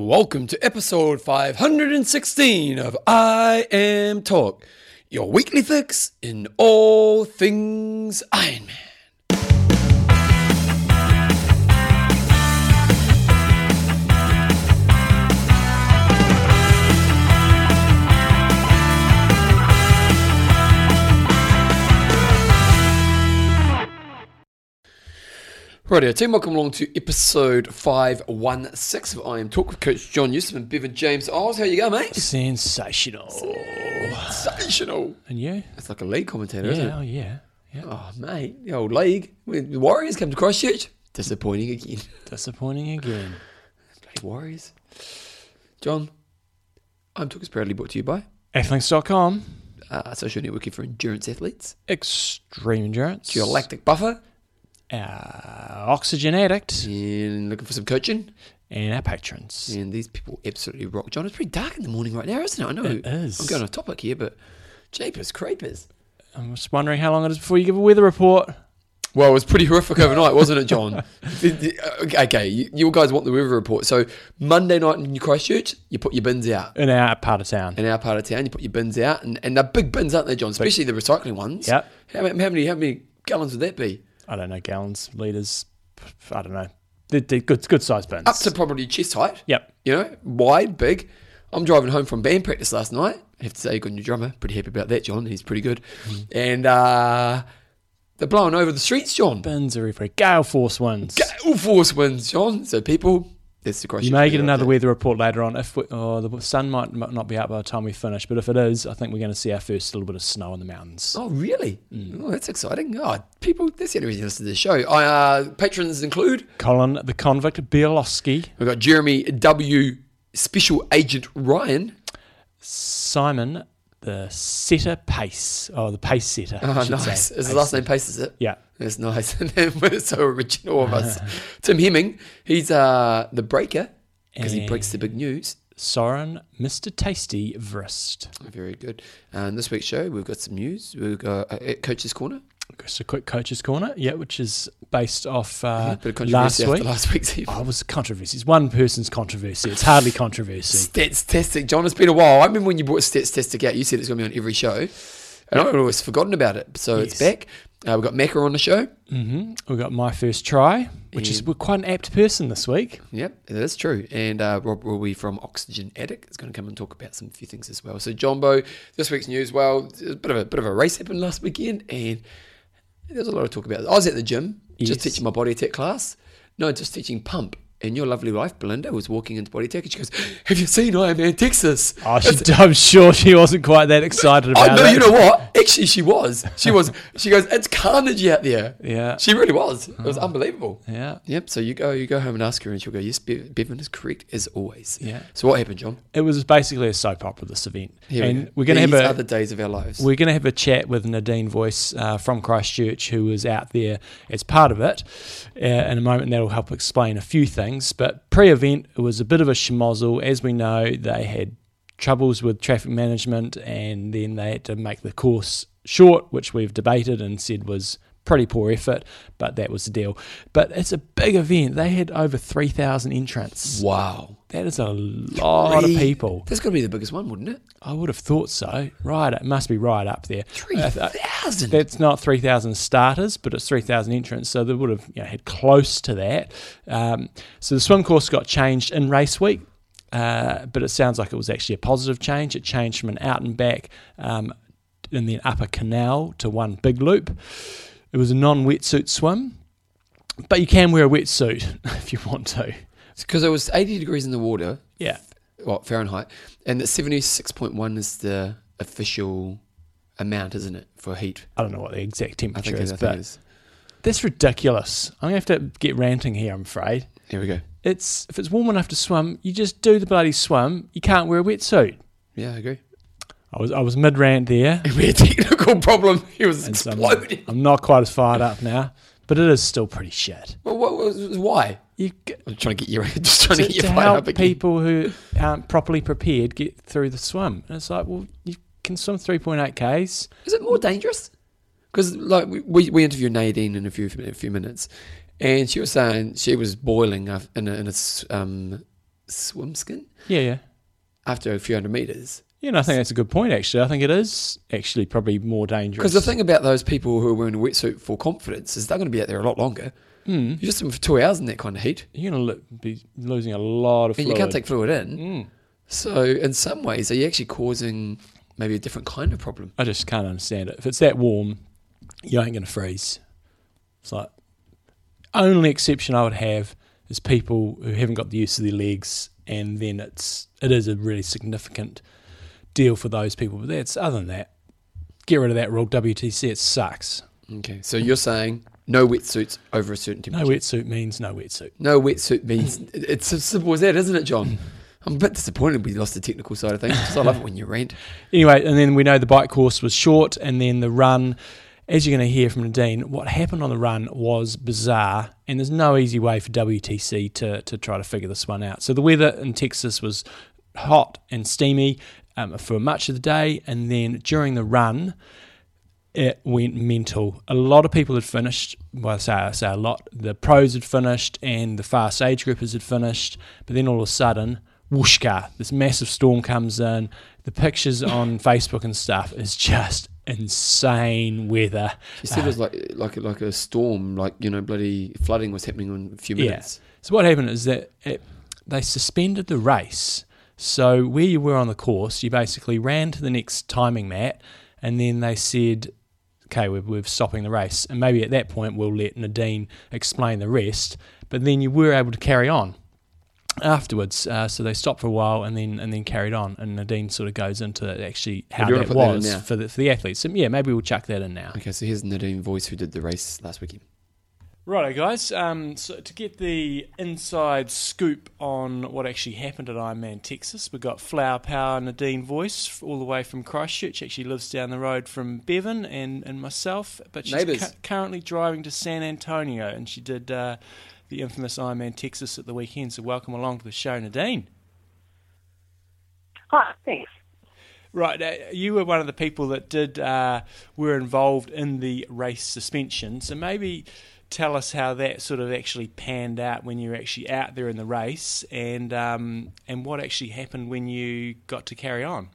Welcome to episode 516 of I Am Talk, your weekly fix in all things Iron Man. Rightio team, welcome along to episode 516 of I Am Talk with Coach John Newsom and Bevan James Oz. How you go, mate? Sensational. Sensational. And you? It's like a league commentator, isn't it? Oh yeah. Yeah. Oh, mate, the old league. The Warriors come to Christchurch. Disappointing again. Disappointing again. Bloody Warriors. John, I'm Talk is proudly brought to you by Athlinks.com. uh, social networking for endurance athletes. Extreme endurance. Your lactic buffer. Uh, oxygen addict. And looking for some coaching. And our patrons. And these people absolutely rock. John, it's pretty dark in the morning right now, isn't it? I know. It is. I'm going off topic here, but jeepers, creepers. I'm just wondering how long it is before you give a weather report. Well, it was pretty horrific overnight, wasn't it, John? okay, you, you guys want the weather report. So Monday night in Christchurch, you put your bins out. In our part of town. In our part of town, you put your bins out, and, and they're big bins, aren't they, John? Especially the recycling ones. Yep. How, how many how many gallons would that be? I don't know, gallons, litres. I don't know. They're, they're good, good sized bins. Up to probably chest height. Yep. You know, wide, big. I'm driving home from band practice last night. I have to say, a new drummer. Pretty happy about that, John. He's pretty good. And uh, they're blowing over the streets, John. Bins are everywhere. Gale force winds. Gale force winds, John. So people, the. You may get another update. weather report later on. If we, oh, the sun might not be out by the time we finish, but if it is, I think we're going to see our first little bit of snow in the mountains. Oh, really? Mm. Oh, that's exciting. Oh, people, that's the only reason you listen to the show. I, uh, patrons include Colin the convict Bielowski, we've got Jeremy W. Special Agent Ryan. Simon the setter pace, oh the pace setter. Oh, nice. say. Is his Pace last name Pace, is it? Yeah, That's nice. And then we're so original of us. Tim Hemming, he's uh, the breaker because he breaks the big news. Soren Mr Tasty Vrist. Very good. And this week's show, we've got some news. We've got uh, at Coach's Corner. Just a quick coach's corner, yeah, which is based off uh, last week. last week's even. Oh, it was controversy. It's one person's controversy. It's hardly controversy. Stats Tastic. John, it's been a while. I remember when you brought Stats Tastic out, you said it's going to be on every show. And I'd always forgotten about it. So it's back. Uh, we've got Macca on the show. hmm We got my first try, which is we're quite an apt person this week. Yep, that is true. And uh, Rob Wilby from Oxygen Addict is going to come and talk about some few things as well. So Jumbo, this week's news. Well, a bit of a bit of a race happened last weekend, and there's a lot of talk about. I was at the gym just teaching my body attack class. No, just teaching pump. And your lovely wife, Belinda, was walking into body attack, and she goes, "Have you seen Iron Man Texas?" Oh, she, I'm sure she wasn't quite that excited Oh about no, it. you know what? Actually, she was. She was. She goes, "It's carnage out there." Yeah. She really was. It was unbelievable. Yeah. Yep. So you go, you go home and ask her, and she'll go, "Yes, Bev- Bevan is correct as always." Yeah. So what happened, John? It was basically a soap opera, this event. Here we and go. we are going to These have a the days of our lives. We're going to have a chat with Nadine Voice uh, from Christchurch, who was out there as part of it. Uh, in a moment, that'll help explain a few things. But pre event, it was a bit of a schmozzle. As we know, they had troubles with traffic management, and then they had to make the course short, which we've debated and said was pretty poor effort, but that was the deal. But it's a big event. They had over 3,000 entrants. wow. That is a lot Three- of people. That's got to be the biggest one, wouldn't it? I would have thought so. Right, it must be right up there. Three I th- thousand. that's not 3,000 starters, but it's 3,000 entrants, so they would have you know, had close to that. Um, so the swim course got changed in race week, uh, but it sounds like it was actually a positive change. It changed from an out and back um, in the upper canal to one big loop. It was a non wetsuit swim, but you can wear a wetsuit if you want to. Because it was 80 degrees in the water, Yeah. well, Fahrenheit, and the 76.1 is the official amount, isn't it, for heat? I don't know what the exact temperature is, is, but is. that's ridiculous. I'm going to have to get ranting here, I'm afraid. Here we go. it's if it's warm enough to swim, you just do the bloody swim. You can't wear a wetsuit. Yeah, I agree. I was I was mid rant there. We had a technical problem. He was and so I'm, exploding. I'm not quite as fired up now, but it is still pretty shit. Well, what was, why? You g- I'm trying to get you, just trying to, to, get you to fired help up again. people who aren't properly prepared get through the swim, and it's like, well, you can swim 3.8 k's. Is it more dangerous? Because like we- we, we interviewed Nadine in a few a few minutes, and she was saying she was boiling af- in a, in a s- um, swim skin Yeah, yeah. after a few hundred meters. Yeah, and I think that's a good point, actually. I think it is actually probably more dangerous. Because the thing about those people who are wearing a wetsuit for confidence is they're going to be out there a lot longer. Mm. You're just in for two hours in that kind of heat, you're going to be losing a lot of and fluid. you can't take fluid in. Mm. So, in some ways, are you actually causing maybe a different kind of problem? I just can't understand it. If it's that warm, you ain't going to freeze. It's like only exception I would have is people who haven't got the use of their legs, and then it's it is a really significant deal for those people. But that's other than that, get rid of that rule. WTC it sucks. Okay, so you're saying no wetsuits over a certain temperature. No wetsuit means no wetsuit. No wetsuit means it's as simple as that, isn't it, John? I'm a bit disappointed we lost the technical side of things because I love it when you rant. Anyway, and then we know the bike course was short, and then the run, as you're going to hear from Nadine, what happened on the run was bizarre, and there's no easy way for WTC to, to try to figure this one out. So the weather in Texas was hot and steamy um, for much of the day, and then during the run, it went mental. A lot of people had finished. Well, I say, I say a lot. The pros had finished, and the fast age groupers had finished. But then all of a sudden, whooshka! This massive storm comes in. The pictures on Facebook and stuff is just insane weather. You said it was like like like a storm, like you know, bloody flooding was happening in a few Yeah. minutes. So what happened is that it, they suspended the race. So where you were on the course, you basically ran to the next timing mat, and then they said, "Okay, we're, we're stopping the race." And maybe at that point we'll let Nadine explain the rest. But then you were able to carry on afterwards. Uh, so they stopped for a while and then and then carried on. And Nadine sort of goes into actually how that put that was for the for the athletes. So yeah, maybe we'll chuck that in now. Okay, so here's Nadine Voice who did the race last weekend. Righto, guys. Um, so to get the inside scoop on what actually happened at Ironman Texas, we've got Flower Power Nadine Voice all the way from Christchurch. She actually lives down the road from Bevan and, and myself, but she's cu- currently driving to San Antonio, and she did uh, the infamous Ironman Texas at the weekend. So welcome along to the show, Nadine. Hi, thanks. Right, uh, you were one of the people that did uh, were involved in the race suspension. So maybe tell us how that sort of actually panned out when you were actually out there in the race, and um, and what actually happened when you got to carry on.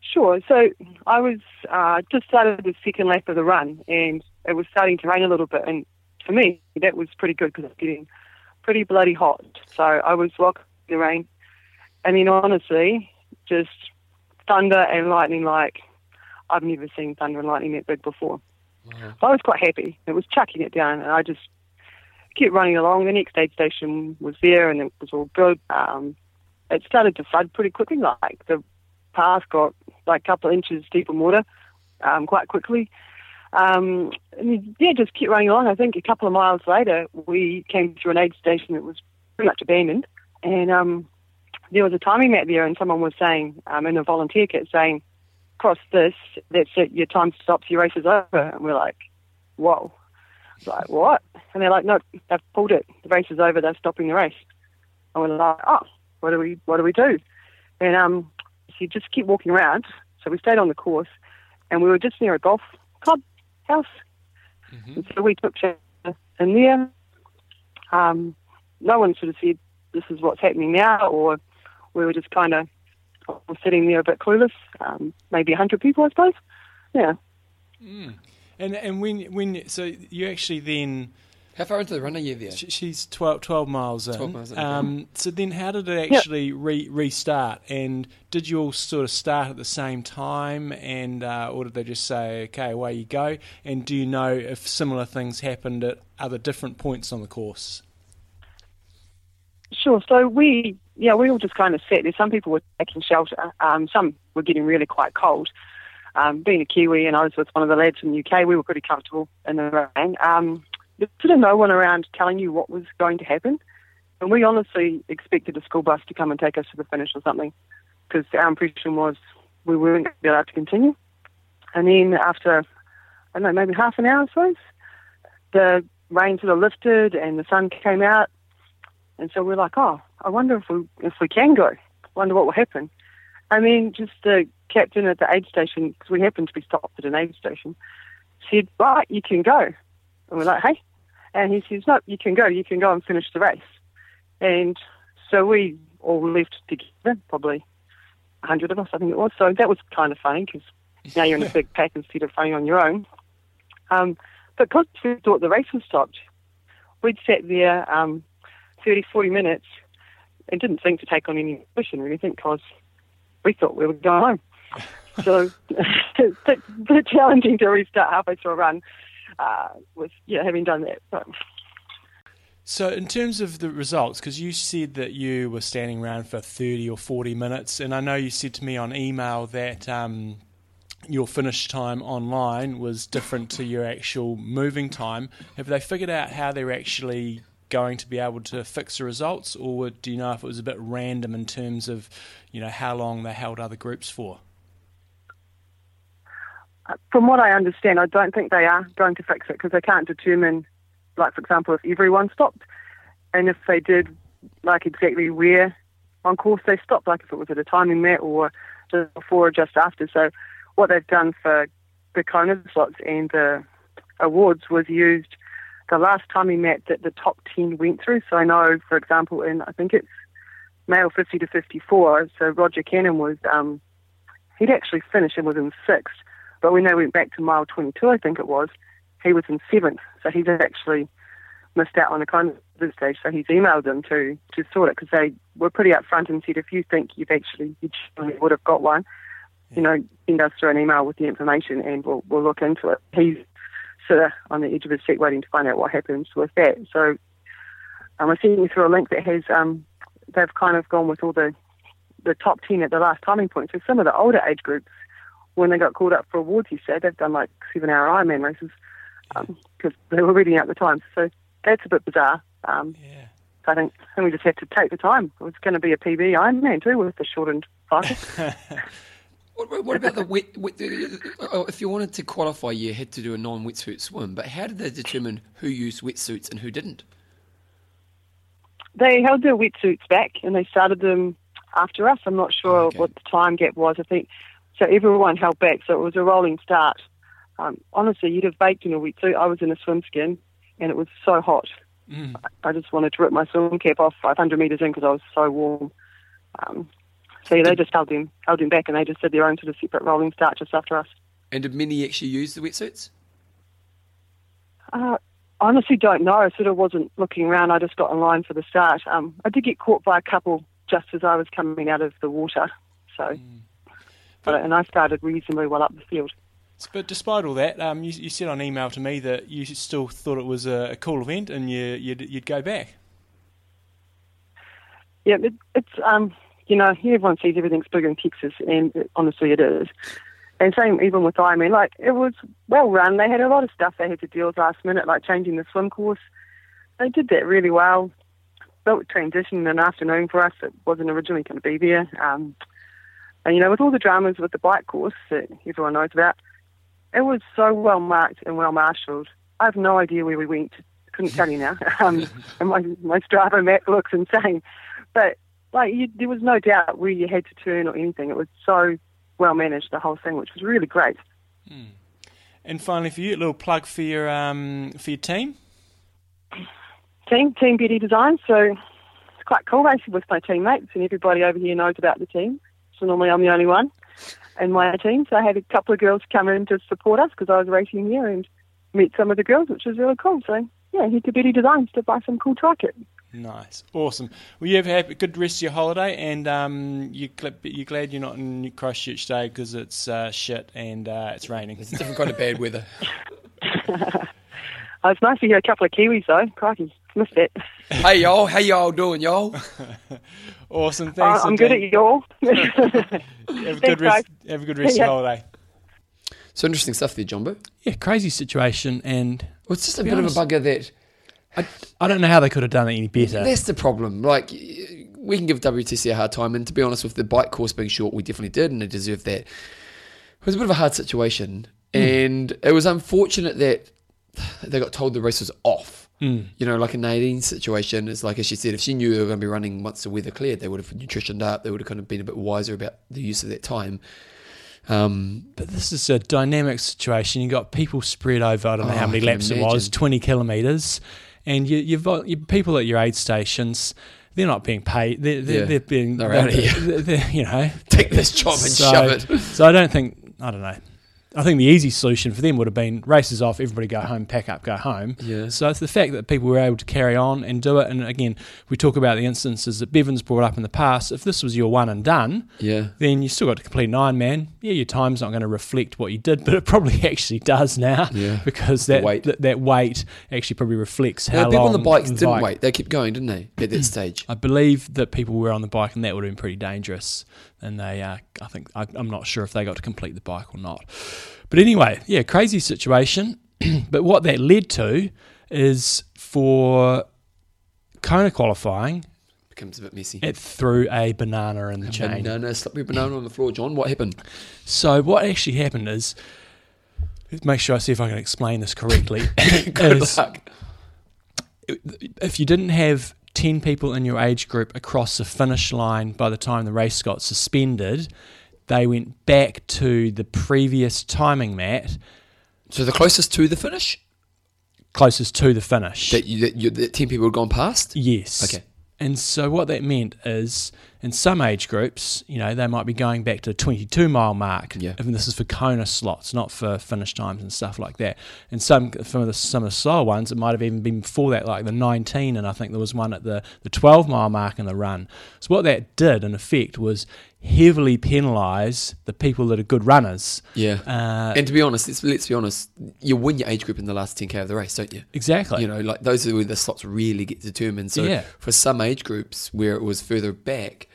Sure. So I was uh, just started the second lap of the run, and it was starting to rain a little bit. And for me, that was pretty good because it's getting pretty bloody hot. So I was welcoming the rain, and then honestly, just thunder and lightning like I've never seen thunder and lightning that big before. I was quite happy. It was chucking it down, and I just kept running along. The next aid station was there, and it was all good. Um, it started to flood pretty quickly. Like the path got like a couple of inches deep in water um, quite quickly. Um, and yeah, just kept running along. I think a couple of miles later, we came through an aid station that was pretty much abandoned, and um, there was a timing mat there, and someone was saying um, in a volunteer kit saying, "Cross this, that's it. Your time stops. Your race is over." And we're like, "Whoa!" It's like what? And they're like, "No, they've pulled it. The race is over. They're stopping the race." And we're like, "Oh, what do we? What do we do?" And um, so you just keep walking around. So we stayed on the course, and we were just near a golf club house. And so we took shelter in there. Um, no one sort of said, "This is what's happening now," or we were just kind of sitting there a bit clueless. Um, maybe a hundred people, I suppose. Yeah. And and when when so you actually then How far into the run are you there? she's 12, 12 miles in. 12 miles in. Um, so then how did it actually re- restart? And did you all sort of start at the same time, and uh, or did they just say, "Okay, away you go"? And do you know if similar things happened at other different points on the course? Sure. So we, yeah, we all just kind of sat there. Some people were taking shelter. Um, some were getting really quite cold. Um, being a Kiwi and I was with one of the lads from the UK, we were pretty comfortable in the rain. Um, there's sort of no one around telling you what was going to happen. And we honestly expected a school bus to come and take us to the finish or something because our impression was we weren't going to be allowed to continue. And then after, I don't know, maybe half an hour, I suppose, the rain sort of lifted and the sun came out. And so we're like, oh, I wonder if we if we can go. Wonder what will happen. I mean, just the captain at the aid station, because we happened to be stopped at an aid station, said, right, you can go. And we're like, hey. And he says, no, you can go. You can go and finish the race. And so we all left together, probably a hundred of us, I think it was. So that was kind of funny because now you're in a big pack instead of running on your own. Um, but because we thought the race was stopped, we'd sat there um, 30, 40 minutes and didn't think to take on any mission or anything because we thought we were going home. so it's a bit challenging to restart halfway through a run uh, with yeah having done that. But, so, in terms of the results, because you said that you were standing around for 30 or 40 minutes, and I know you said to me on email that um, your finish time online was different to your actual moving time. Have they figured out how they're actually going to be able to fix the results, or do you know if it was a bit random in terms of, you know, how long they held other groups for? Uh, from what I understand, I don't think they are going to fix it because they can't determine, like for example, if everyone stopped, and if they did, like exactly where on course they stopped, like if it was at a timing mat or just before or just after. So what they've done for the Kona slots and the awards was used the last timing mat that the top 10 went through. So I know, for example, in I think it's male 50 to 54, so Roger Cannon was, um, he'd actually finished and was in sixth. But when they went back to mile 22, I think it was, he was in seventh. So he's actually missed out on the of stage. So he's emailed them to, to sort it because they were pretty upfront and said, if you think you've actually, you would have got one, you know, send us through an email with the information and we'll, we'll look into it. He's of on the edge of his seat waiting to find out what happens with that. So um, I sent you through a link that has, um, they've kind of gone with all the, the top 10 at the last timing point. So some of the older age groups, when they got called up for awards, he said, they've done like seven hour Ironman races because um, they were reading out the times. So that's a bit bizarre. Um, yeah. I think, think we just had to take the time. It was going to be a PB Ironman too with the shortened cycle. What, what about the wet, wet oh, If you wanted to qualify, you had to do a non-wetsuit swim. But how did they determine who used wetsuits and who didn't? They held their wetsuits back and they started them after us. I'm not sure okay. what the time gap was. I think so. Everyone held back, so it was a rolling start. Um, honestly, you'd have baked in a wetsuit. I was in a swim skin, and it was so hot. Mm. I just wanted to rip my swim cap off 500 metres in because I was so warm. Um, so yeah, they just held him held him back, and they just did their own sort of separate rolling start just after us. And did many actually use the wetsuits? Uh, honestly, don't know. I sort of wasn't looking around. I just got in line for the start. Um, I did get caught by a couple just as I was coming out of the water. So, mm. but, and I started reasonably well up the field. But despite all that, um, you, you, said on email to me that you still thought it was a, a cool event and you, you'd, you'd, go back. Yeah, it, it's um, you know, everyone sees everything's bigger in Texas, and it, honestly, it is. And same even with Ironman, like it was well run. They had a lot of stuff they had to deal with last minute, like changing the swim course. They did that really well. Built transition in an afternoon for us. It wasn't originally going to be there. Um, and you know, with all the dramas with the bike course that everyone knows about, it was so well marked and well marshalled. I have no idea where we went. Couldn't tell you now. Um, and my my Strava map looks insane, but like you, there was no doubt where you had to turn or anything. It was so well managed, the whole thing, which was really great. Mm. And finally, for you, a little plug for your um, for your team. Team Team Beauty Design. So it's quite cool racing with my teammates, and everybody over here knows about the team. So normally I'm the only one in my team. So I had a couple of girls come in to support us because I was racing here and met some of the girls, which was really cool. So yeah, head to Beauty Designs to buy some cool tri kit. Nice, awesome. Well, you have a good rest of your holiday, and um, you you're glad you're not in Christchurch today because it's uh, shit and uh, it's raining. It's a different kind of bad weather. oh, it's nice to hear a couple of Kiwis though. Crikey, missed it. Hey y'all, how y'all doing, y'all? awesome, thanks. Uh, I'm good at y'all. have a good rest. Have a good rest yeah. of your holiday. So interesting stuff there, Jumbo. Yeah, crazy situation, and well, it's just a bit honest, of a bugger that I, I don't know how they could have done it any better. That's the problem. Like, we can give WTC a hard time, and to be honest, with the bike course being short, we definitely did, and they deserved that. It was a bit of a hard situation, mm. and it was unfortunate that they got told the race was off. Mm. You know, like a Nadine situation, it's like as she said, if she knew they were going to be running once the weather cleared, they would have nutritioned up. They would have kind of been a bit wiser about the use of that time. Um, but this is a dynamic situation. You got people spread over. I don't know oh, how many laps imagine. it was, twenty kilometres and you, you've got people at your aid stations. they're not being paid. They're, they're, Yeah. they're being, They're outta here. they're- they're, you know, Take this job and so, shove it. So I don't think I don't know. I think the easy solution for them would have been races off, everybody go home, pack up, go home. Yeah. So it's the fact that people were able to carry on and do it. And again, we talk about the instances that Bevan's brought up in the past. If this was your one and done, Yeah. then you still got to complete nine Ironman. Yeah, your time's not going to reflect what you did, but it probably actually does now Yeah. because that weight. That, that weight actually probably reflects how Yeah, people on the bikes the didn't bike- wait. They kept going, didn't they? At that stage. I believe that people were on the bike, and that would have been pretty dangerous. And they, uh, I think, I, I'm not sure if they got to complete the bike or not. But anyway, yeah, crazy situation. but what that led to is for Kona qualifying, Becomes a bit messy. it threw a banana in the A chain. Banana, slippery banana on the floor, John. What happened? So what actually happened is, let's make sure I see if I can explain this correctly. Good is luck. if you didn't have 10 people in your age group across the finish line by the time the race got suspended, they went back to the previous timing mat So the closest to the finish closest to the finish. that you, that, you, that ten people had gone past. yes. Okay. And so what that meant is in some age groups, you know, they might be going back to the 22 mile mark. Yeah. And this is for Kona slots, not for finish times and stuff like that. And some some of the some of the slower ones, it might have even been before that, like the 19, and I think there was one at the the 12 mile mark in the run. So what that did, in effect, was heavily penalise the people that are good runners. Yeah. Uh, and to be honest, let's, let's be honest, you win your age group in the last 10k of the race, don't you? exactly. You know, like those are where the slots really get determined. So Yeah. for some age groups where it was further back,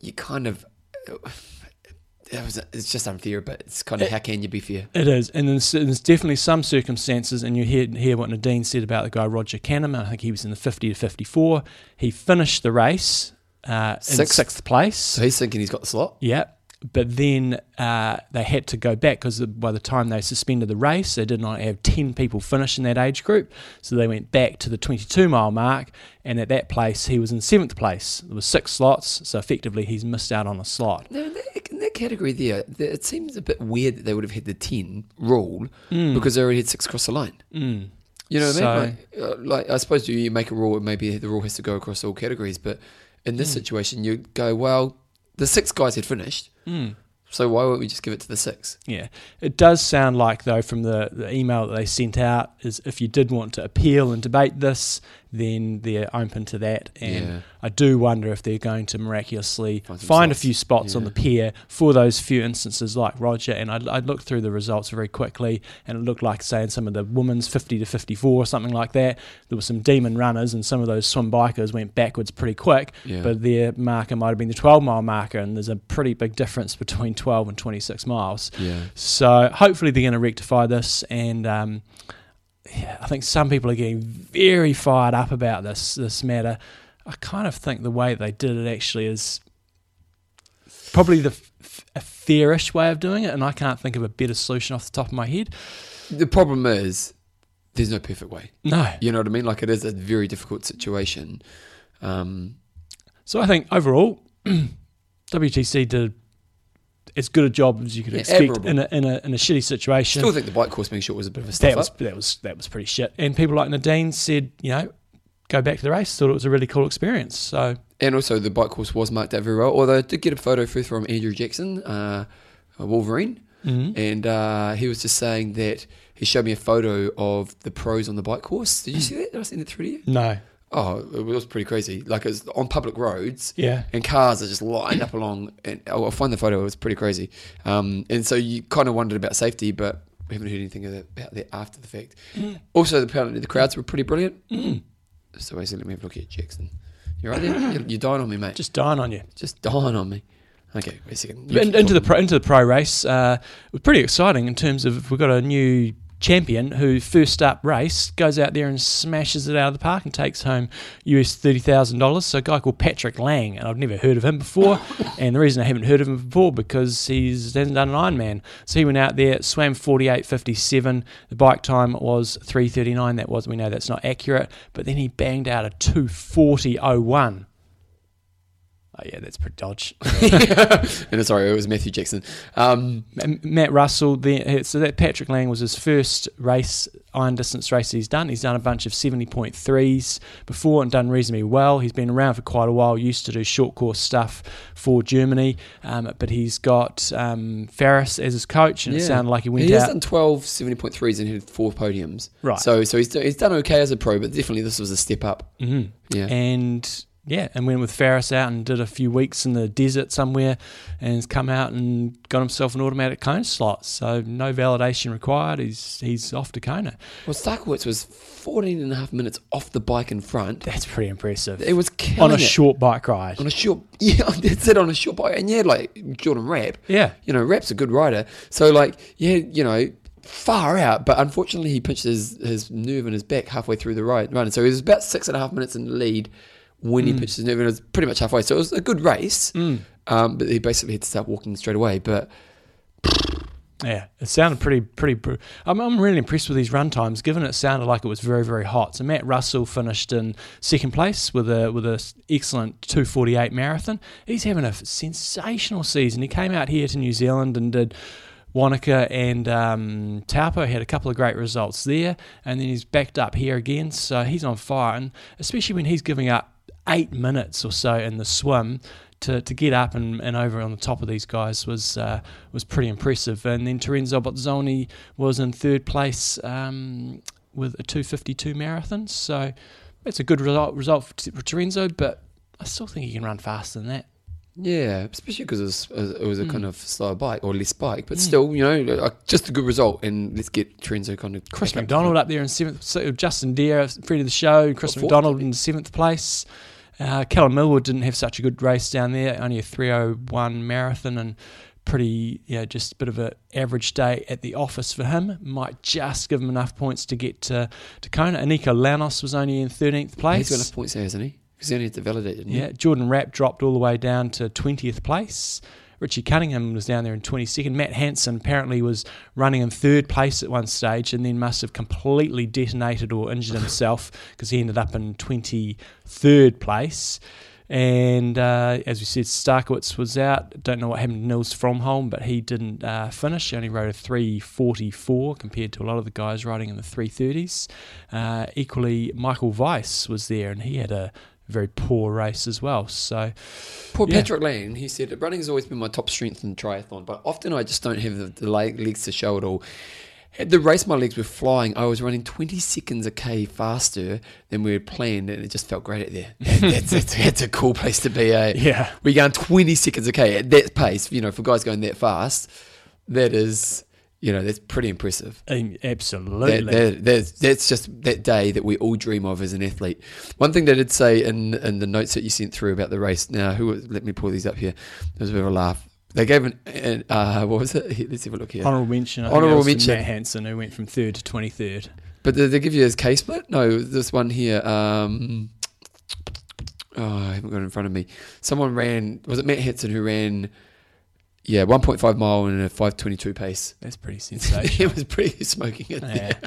you kind of. It was, it's just unfair, but it's kind of how can you be fair? It is, and there's, there's definitely some circumstances, and you hear, hear what Nadine said about the guy Roger Kahneman. I think he was in the 50 to 54. He finished the race uh, in Sixth. sixth place. So he's thinking he's got the slot. Yeah, but then uh, they had to go back because by the time they suspended the race, they did not have 10 people finish in that age group. So they went back to the 22 mile mark, and at that place, he was in seventh place. There was six slots, so effectively, he's missed out on a slot. Now, in that, in that category there, the- it seems a bit weird that they would have had the 10 rule Mm. because they already had six across the line. Mm. You know what I mean? Like, uh, like, I suppose you make a rule, and maybe the rule has to go across all categories. But in this situation, you'd go, well, the six guys had finished, Mm. so why won't we just give it to the six? Yeah, it does sound like though from the, the email that they sent out is if you did want to appeal and debate this, then they're open to that. And Yeah. I do wonder if they're going to miraculously Find find, a few spots on the pier for those few instances like Roger. And I, I looked through the results very quickly, and it looked like say in some of the women's fifty to fifty four or something like that, there were some demon runners, and some of those swim bikers went backwards pretty quick. Yeah. But their marker might have been the twelve mile marker, and there's a pretty big difference between twelve and twenty six miles. Yeah. So hopefully they're going to rectify this, and um, yeah, I think some people are getting very fired up about this this matter. I kind of think the way they did it actually is probably the f- a fairish way of doing it, and I can't think of a better solution off the top of my head. The problem is, there's no perfect way. No, You know what I mean? Like, it is a very difficult situation. Um, so I think overall, WTC did as good a job as you could Yeah, expect in a, in a in a shitty situation. still think the bike course making sure was a bit of a step that was up. that was that was pretty shit. And people like Nadine said, you know, go back to the race. Thought it was a really cool experience. So And also, the bike course was marked out very well. Although I did get a photo through from Andrew Jackson, uh, Wolverine, mhm. and uh, he was just saying that he showed me a photo of the pros on the bike course. Did you see that? Did I send it through to you? no, Oh, it was pretty crazy. Like it's on public roads, yeah, and cars are just lined up along. And I'll find the photo. It was pretty crazy. Um, and so you kind of wondered about safety, but we haven't heard anything about that after the fact. Also, apparently the crowds were pretty brilliant. So basically, let me have a look at Jackson. You're right there. You're, you're dying on me, mate. just dying on you. Just dying on me. Okay, wait a second. In- into the pro, into the pro race, uh, it was pretty exciting in terms of we've got a new champion who first up race goes out there and smashes it out of the park and takes home US thirty thousand dollars. So a guy called Patrick Lange, and I've never heard of him before. and the reason I haven't heard of him before because he's hasn't done an Ironman. So he went out there, swam forty eight fifty seven. The bike time was three thirty nine. That was we know that's not accurate, but then he banged out a two forty oh one. Oh yeah, that's pretty dodge. and sorry, it was Matthew Jackson. Um, Matt Russell, the, so that Patrick Lange was his first race, iron distance race he's done. He's done a bunch of 70.3s before and done reasonably well. He's been around for quite a while, used to do short course stuff for Germany, um, but he's got um, Faris as his coach, and it sounded like he went he out. done 12 70.3s and had four podiums. Right. So so he's, he's done okay as a pro, but definitely this was a step up. Mhm. Yeah. and yeah, and went with Faris out and did a few weeks in the desert somewhere, and has come out and got himself an automatic Kona slot. So no validation required. He's he's off to Kona. Well, Starykowicz was 14 and a half minutes off the bike in front. That's pretty impressive. It was on a it. short bike ride. on a short, yeah, that's it on a short bike. And yeah, like Jordan Rapp, yeah, you know, Rapp's a good rider. So like, yeah, you know, far out. But unfortunately, he pinched his, his nerve in his back halfway through the ride run. So he was about six and a half minutes in the lead when his nerve, and it was pretty much halfway. So it was a good race. Um, but he basically had to start walking straight away. But yeah. It sounded pretty pretty. br- I'm I'm really impressed with these run times, given it sounded like it was very very hot. So Matt Russell finished in second place with a with a s- excellent 2:48 marathon. He's having a sensational season. He came out here to New Zealand and did. Wanaka and um, Taupo had a couple of great results there, and then he's backed up here again. So he's on fire, and especially when he's giving up eight minutes or so in the swim to, to get up and, and over on the top of these guys was uh, was pretty impressive. And then Terenzo Bozzone was in third place um, with a 252 marathon. So it's a good result result for Terenzo, but I still think he can run faster than that. Yeah, especially because it was, it was a Mm. kind of slower bike or less bike, but still, you know, like, just a good result. And let's get Terenzo kind of Chris up McDonald up there in seventh. So Justin Deere, friend of the show. Chris fourth, McDonald in seventh place. Uh, Callum Millward didn't have such a good race down there. Only a 301 marathon and pretty, yeah, just a bit of an average day at the office for him. Might just give him enough points to get to, to Kona. Aniko Lanos was only in 13th place. He's got enough points there, hasn't he? Because he only had to validate, didn't he? Yeah, Jordan Rapp dropped all the way down to 20th place. Richie Cunningham was down there in 22nd. Matt Hanson apparently was running in third place at one stage and then must have completely detonated or injured himself because he ended up in 23rd place. And uh, as we said, Starykowicz was out. Don't know what happened to Nils Frommhold, but he didn't uh, finish. He only rode a 344 compared to a lot of the guys riding in the 330s. Uh, equally, Michael Weiss was there, and he had a very poor race as well. So, Poor Yeah. Patrick Lange, he said, running has always been my top strength in triathlon, but often I just don't have the, the legs to show it all. Had the race my legs were flying, I was running 20 seconds a K faster than we had planned, and it just felt great out there. That's, that's, that's a cool place to be, eh? yeah. We're going 20 seconds a K at that pace, you know, for guys going that fast, that is, you know, that's pretty impressive. Absolutely. That, that, that's, just that day that we all dream of as an athlete. One thing they did say in in the notes that you sent through about the race. Now, who? Let me pull these up here. There was a bit of a laugh. They gave an, an uh, what was it? Let's have a look here. Honourable mention. I think Honourable that was for mention. Matt Hanson, who went from third to 23rd. But did they give you his K split? No, this one here. Um, oh, I haven't got it in front of me. Someone ran. Was it Matt Hanson who ran? Yeah, 1.5 mile in a 5:22 pace. That's pretty sensational. he was pretty smoking it. Yeah. There.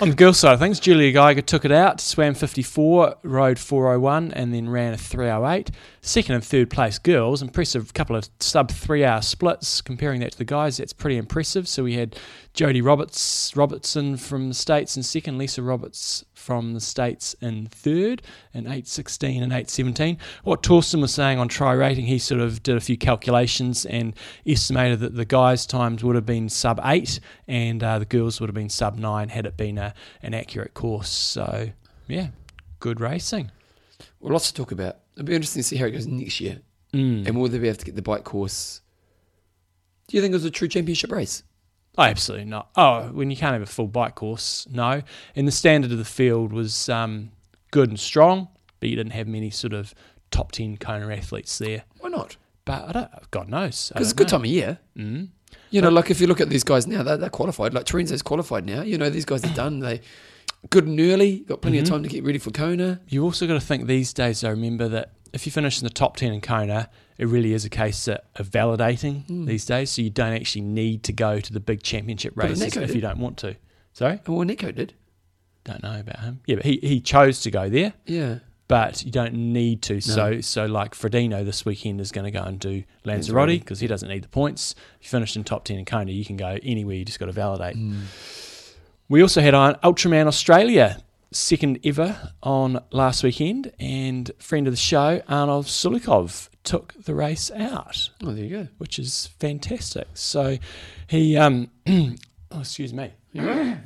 On the girls' side of things, Julia Gajer took it out, swam 54, rode 401, and then ran a 308. Second and third place girls, impressive couple of sub three hour splits. Comparing that to the guys, that's pretty impressive. So we had Jodie Roberts Robertson from the States in second, Lisa Roberts from the States in third, and 816 and 817. What Thorsten was saying on TriRating, he sort of did a few calculations and estimated that the guys' times would have been sub eight and uh, the girls would have been sub nine had it been a, an accurate course. So, yeah, good racing. Well, lots to talk about. It'll be interesting to see how it goes next year. Mm. And will they be able to get the bike course? Do you think it was a true championship race? Oh, absolutely not. Oh, when you can't have a full bike course, no. And the standard of the field was um, good and strong, but you didn't have many sort of top 10 Kona athletes there. Why not? But I don't, God knows. Because it's a good know. time of year. Mm. You know, like if you look at these guys now, they're, they're qualified. Like Terenzo's qualified now. You know, these guys are done. They good and early. Got plenty Mhm. of time to get ready for Kona. You also got to think these days, though, remember that if you finish in the top 10 in Kona, it really is a case of of validating Mm. these days. So you don't actually need to go to the big championship races if did. you don't want to. Sorry? Oh, well, Nico did. Don't know about him. Yeah, but he, he chose to go there. Yeah. but you don't need to. So, so like Frodeno this weekend is going to go and do Lanzarote because he doesn't need the points. If you finished in top ten in Kona, you can go anywhere. You just got to validate. We also had on Ultraman Australia, second ever on last weekend, and friend of the show, Arnov Sulikov, took the race out, Oh, there you go. which is fantastic. So he, um, oh, excuse me,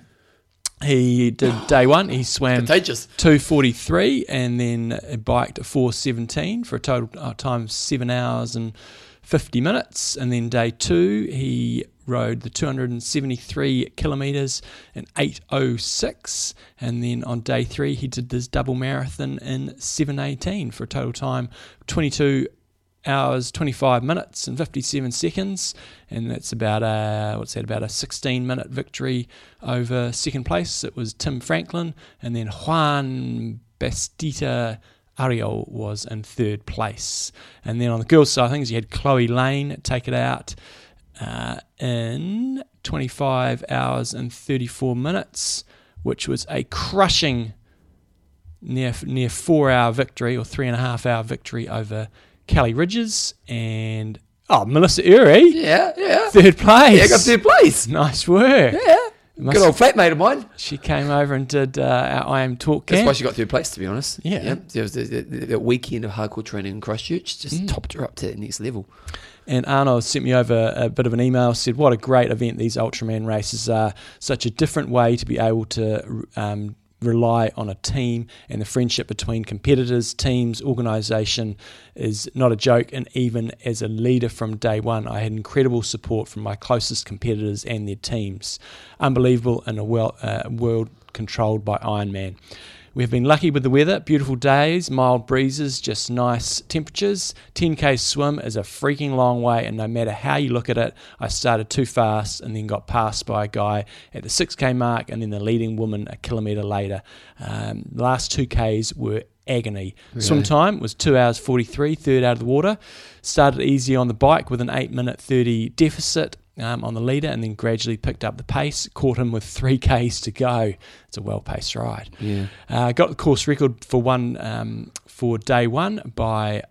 he did day one. He swam Contagious. 243 and then biked 417 for a total uh, time of 7 hours and 50 minutes and then day 2 he rode the 273 kilometers in 806 and then on day 3 he did this double marathon in 718 for a total time 22 hours 25 minutes and 57 seconds. And that's about a what's that about a 16 minute victory over second place. It was Tim Franklin. And then Juan Bastita Ariel was in third place. And then on the girls side things you had Chloe Lane take it out uh, in 25 hours and 34 minutes which was a crushing near near four hour victory or three and a half hour victory over Kelly Ridges and oh Melissa Urey, Yeah, yeah. third place. Yeah, got third place. Nice work. Yeah. Good old flatmate of mine. She came over and did uh, our I am talk That's why she got third place, to be honest. Yeah. There was the weekend of hardcore training in Christchurch just Mm. topped her up to the next level. And Arnold sent me over a bit of an email, said, What a great event these Ultraman races are. Such a different way to be able to um, rely on a team and the friendship between competitors, teams, organisation is not a joke. And even as a leader from day one, I had incredible support from my closest competitors and their teams. Unbelievable in a uh, world controlled by Ironman. We have been lucky with the weather, beautiful days, mild breezes, just nice temperatures. 10k swim is a freaking long way, and no matter how you look at it, I started too fast and then got passed by a guy at the 6k mark, and then the leading woman a kilometre later. Um, the last 2ks were agony. Swim time was 2 hours 43, third out of the water. Started easy on the bike with an 8 minute 30 deficit um, on the leader and then gradually picked up the pace. Caught him with 3Ks to go. It's a well paced ride. Yeah. Uh, got the course record for one um, for day one by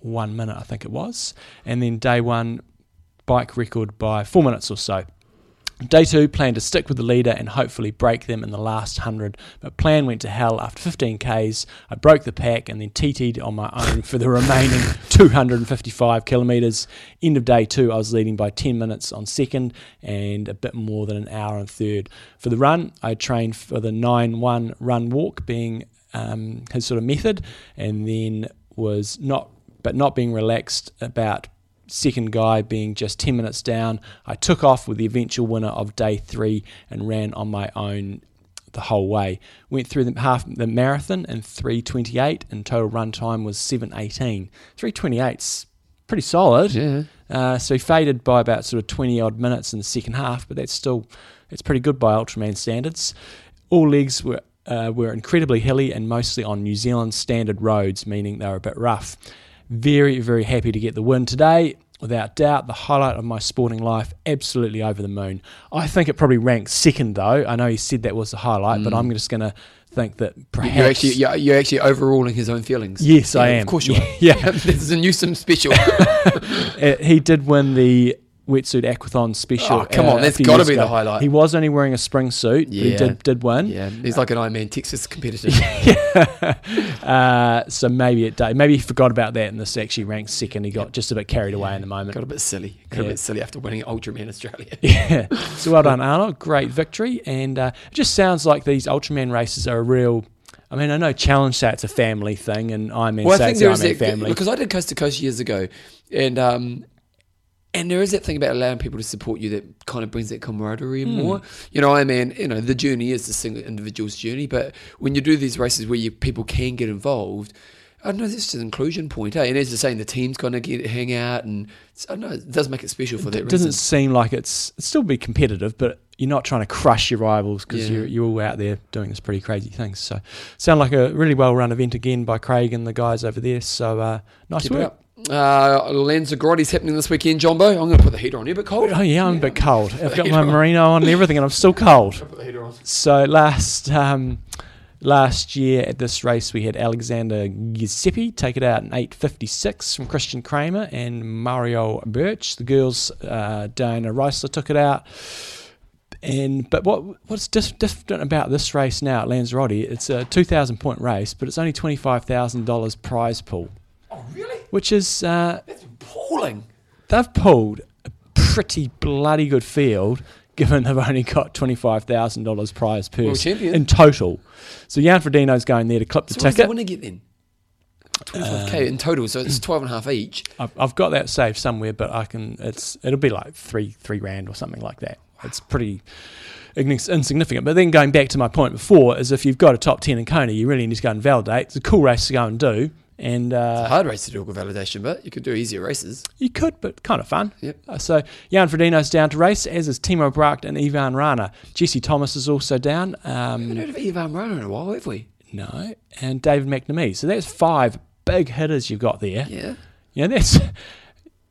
one minute, I think it was, and then day one bike record by four minutes or so. Day two, plan to stick with the leader and hopefully break them in the last 100, but plan went to hell after 15 Ks. I broke the pack and then TT'd on my own for the remaining 255 kilometres. End of day two, I was leading by 10 minutes on second and a bit more than an hour on third. For the run, I trained for the 9 1 run walk being um, his sort of method, and then was not, but not being relaxed about second guy being just 10 minutes down. I took off with the eventual winner of day three and ran on my own the whole way. Went through the half the marathon in 328 and total run time was 718. 328's pretty solid. Yeah. Uh, so he faded by about sort of 20 odd minutes in the second half, but that's still it's pretty good by Ultraman standards. All legs were uh, were incredibly hilly and mostly on New Zealand standard roads, meaning they were a bit rough. Very very happy to get the win today. Without doubt, the highlight of my sporting life, absolutely over the moon. I think it probably ranks second, though. I know he said that was the highlight, but I'm just going to think that perhaps. You're actually you're, you're actually overruling his own feelings. Yes, I Yeah, am. Of course you are. Yeah. this is a Newsom special. Uh, he did win the wetsuit aquathon special. Oh, come uh, on, that's gotta years be the highlight. He was only wearing a spring suit, but he Yeah. did did win. yeah, he's like an Ironman Texas competitor. uh, so maybe it did. Maybe he forgot about that, and this actually ranked second. He got just a bit carried away in the moment. Got a bit silly. Got a bit silly after winning Ultraman Australia. Yeah. So well done, Arnold. Great victory. And uh, it just sounds like these Ultraman races are a real. I mean, I know Challenge say it's a family thing, and Ironman Well, I think there the is that family. because I did coast to coast years ago, and um, and there is that thing about allowing people to support you that kind of brings that camaraderie in Hmm. more. You know, I mean, you know, the journey is the single individual's journey, but when you do these races where you people can get involved. I don't know, this is an inclusion point, eh? And as you're saying, the team's going to get hang out, and I don't know, it does make it special for that it doesn't reason. seem like it's, it's still be competitive, but you're not trying to crush your rivals because Yeah. you're, you're all out there doing this pretty crazy things. So, sound like a really well run event again by Craig and the guys over there. So, uh, nice Keep it work. Uh, Lanzarote's happening this weekend, Jumbo. I'm going to put the heater on. You a bit cold? Oh yeah, I'm a bit cold. I've got my on. merino on and everything, and I'm still cold. Put the heater on. So last um, Last year at this race, we had Alexander Giuseppe take it out in 8.56 from Christian Kramer and Mario Birch. The girls, uh, Diana Riesler took it out. And but what what's dif- different about this race now at Lanzarote? It's a two thousand point race, but it's only twenty five thousand dollars prize pool, Oh, really? which is uh, That's appalling. they've pulled a pretty bloody good field, given they've only got twenty five thousand dollars prize purse champion. in total. So Jan Frodeno's going there to clip the so what does ticket. get then? 25k in total, so it's 12 and a half each. I've, I've got that saved somewhere, but I can. It's it'll be like three three rand or something like that. It's pretty insignificant. But then going back to my point before, is if you've got a top ten in Kona, you really need to go and validate. It's a cool race to go and do, and It's a uh, hard race to do with validation, but you could do easier races. you could, but kind of fun. Yep. Uh, so Jan Frodeno's down to race, as is Timo Bracht and Ivan Rana. Jesse Thomas is also down. We haven't Um, heard of Ivan Rana in a while, have we? no, and David McNamee. So that's five big hitters you've got there. Yeah. Yeah, that's.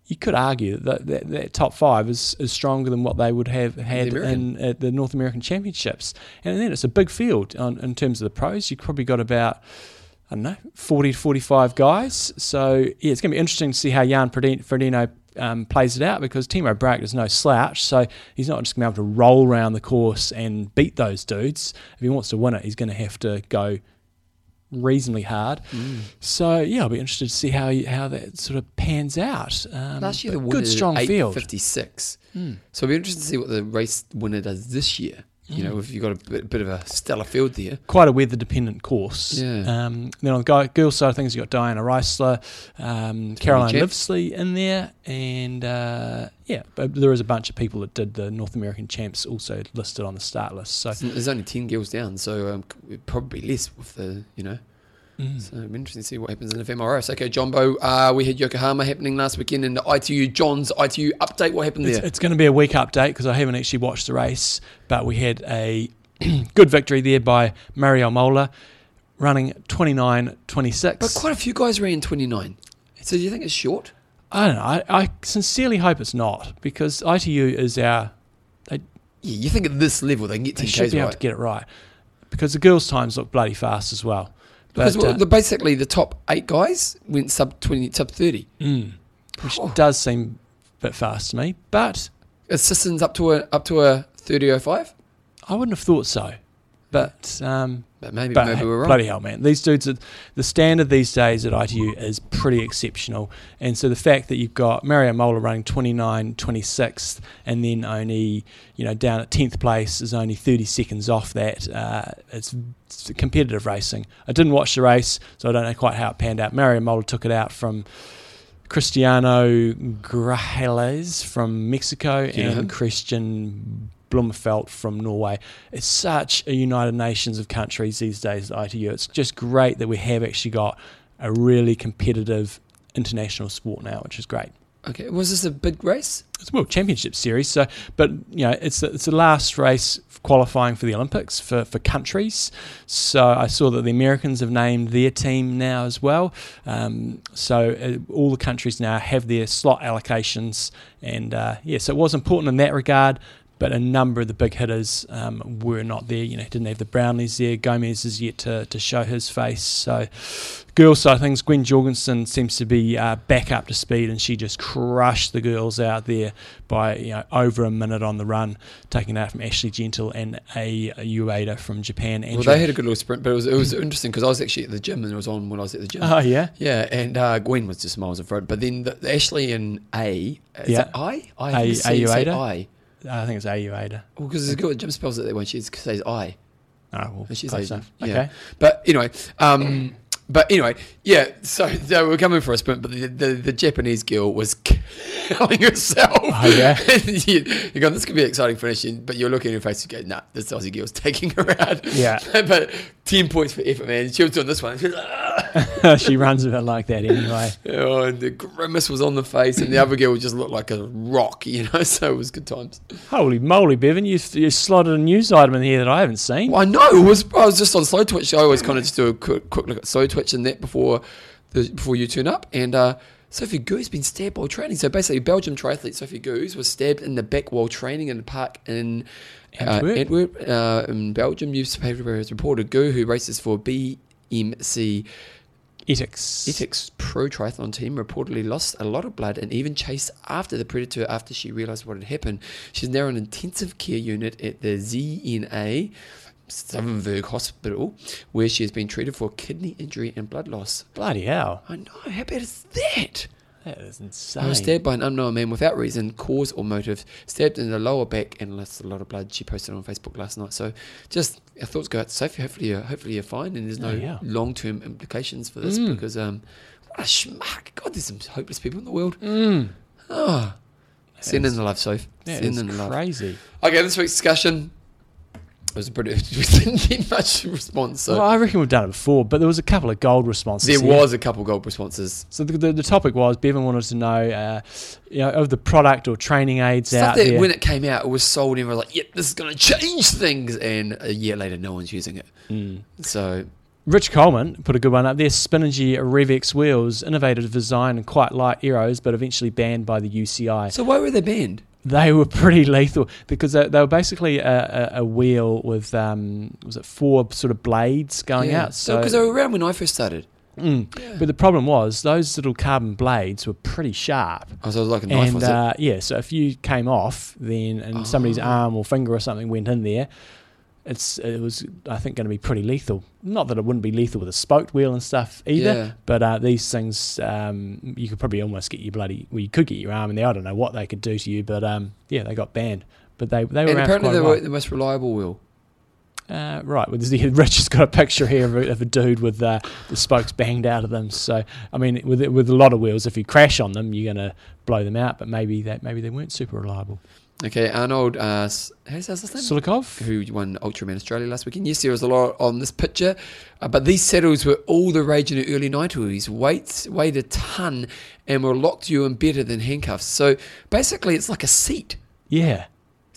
You could argue that that, that top five is, is stronger than what they would have had American. in at the North American Championships, and then it's a big field on, in terms of the pros. You've probably got about I don't know forty to forty five guys. So yeah, it's going to be interesting to see how Jan Frodeno, um, plays it out because Timo Bracht is no slouch, so he's not just going to be able to roll around the course and beat those dudes. If he wants to win it, he's going to have to go reasonably hard. Mm. So yeah, I'll be interested to see how how that sort of pans out. Um, Last year, the winner good strong field. 856. So it'll be interesting to see what the race winner does this year. You know, if you've got a bit, bit of a stellar field there. Quite a weather dependent course. Yeah. Um, then on the guy, girls side of things, you've got Diana Riesler, um, Caroline. Livesey in there, and uh, yeah, but there is a bunch of people that did the North American champs also listed on the start list. So There's only 10 girls down, so um, probably less with the, you know. Mm. So it'll be interesting to see what happens in the FMRS. Okay, Jumbo, uh, we had Yokohama happening last weekend in the ITU. John's ITU update. What happened It's, there? it's going to be a week update because I haven't actually watched the race, but we had a good victory there by Mario Mola, running 29 26. But quite a few guys ran 29. So do you think it's short? I don't know. I, I sincerely hope it's not because ITU is our. Yeah, you think at this level they can get They 10 should Ks be able right? to get it right because the girls' times look bloody fast as well. Because But, uh, the, basically the top eight guys went sub 20, sub 30. mm, which Oh. does seem a bit fast to me, but Assistants up to a up to a 30.05? I wouldn't have thought so. But um, But maybe, But maybe we're wrong. bloody hell, man! These dudes, are, the standard these days at ITU is pretty exceptional, and so the fact that you've got Mario Mola running 29, 26th, and then only you know down at tenth place is only thirty seconds off that. Uh, it's, it's competitive racing. I didn't watch the race, so I don't know quite how it panned out. Mario Mola took it out from. Crisanto Grajales from Mexico and Kristian Blummenfelt from Norway. It's such a United Nations of countries these days at ITU. It's just great that we have actually got a really competitive international sport now, which is great. Okay, was this a big race? It's a World Championship Series, so but you know it's the, it's the last race qualifying for the Olympics for, for countries. So I saw that the Americans have named their team now as well. Um, so uh, all the countries now have their slot allocations, and uh, yeah, so it was important in that regard. But a number of the big hitters um, were not there. You know, didn't have the Brownlees there. Gomez is yet to, to show his face. So, girls side things, Gwen Jorgensen seems to be uh, back up to speed, and she just crushed the girls out there by you know over a minute on the run, taking out from Ashley Gentle and a, a Ueda from Japan. Well, they had a good little sprint, but it was it was interesting because I was actually at the gym and it was on when I was at the gym. Oh yeah, yeah, and uh, Gwen was just miles in front. But then the, the Ashley and A, is Yeah. I? I A- say Ayueda? I. I think it's a Ueda. Well, because there's a girl at gym spells it that when she says I. Oh well, And she's close Yeah. Okay. But anyway, um, but anyway, yeah. So they were coming for a sprint, but the, the, the Japanese girl was killing herself. Oh, yeah? You, you're going, this could be an exciting finishing, but you're looking in her face and go, nah, this Aussie girl's taking her out. Yeah. but ten points for effort, man. She was doing this one. She, was, "Ah." she runs a bit like that anyway. oh, and the grimace was on the face, and the other girl just looked like a rock, you know. So it was good times. Holy moly, Bevan! You you slotted a news item in here that I haven't seen. Well, I know. It was I was just on Slowtwitch. I always kind of just do a quick, quick look at Slowtwitch and that before the before you turn up. And uh, Sofie Goos been stabbed while training. So basically, Belgium triathlete Sofie Goos was stabbed in the back while training in a park in uh, Antwerp? Antwerp, uh, in Belgium. Newspaper has reported Goo, who races for BMC Etixx. Etixx Pro Triathlon team, reportedly lost a lot of blood and even chased after the predator after she realised what had happened. She's now in an intensive care unit at the ZNA. Stuivenberg Hospital, where she has been treated for kidney injury and blood loss. Bloody hell. I know, how bad is that? That is insane. I was stabbed by an unknown man without reason, cause, or motive. Stabbed in the lower back and lost a lot of blood. She posted on Facebook last night. So, just our thoughts go out to Sofie. Hopefully, you're, hopefully you're fine, and there's no Oh, yeah. long term implications for this Mm. because um, what a schmuck! God, there's some hopeless people in the world. Mm. Oh, send is- in the love, Soph. That Send is in the love. crazy. Okay, this week's discussion was pretty. We didn't get much response. So well, I reckon we've done it before, but there was a couple of gold responses. there here. was a couple of gold responses. So the, the, the topic was Bevan wanted to know, uh, you know, of the product or training aids Stuff out that there. when it came out, it was sold, and we were like, "Yep, this is going to change things." And a year later, no one's using it. Mm. So Rich Coleman put a good one up there. Spinergy Rev-X wheels, innovative design and quite light aeros, but eventually banned by the UCI. So why were they banned? They were pretty lethal because they, they were basically a, a, a wheel with um, was it four sort of blades going out. So, because they were around when I first started. Mm. but the problem was those little carbon blades were pretty sharp. Oh, so it was like a knife, and was it? uh, yeah, so if you came off then and somebody's Oh. arm or finger or something went in there, it's it was I think going to be pretty lethal. Not that it wouldn't be lethal with a spoked wheel and stuff either, Yeah. but uh, these things um, you could probably almost get your bloody well you could get your arm in there. I don't know what they could do to you, but um, yeah, they got banned. But they they were And apparently they were the most reliable wheel. Uh, right, well, the- Rich has got a picture here of a, of a dude with uh, the spokes banged out of them. So, I mean, with with a lot of wheels, if you crash on them, you're going to blow them out. But maybe that maybe they weren't super reliable. Okay, Arnold, uh, how's his name? Sulikov, who won Ultraman Australia last weekend. Yes, there was a lot on this picture, uh, but these saddles were all the rage in the early 90s. Weights weighed a ton and were locked you in better than handcuffs. So basically, it's like a seat. yeah.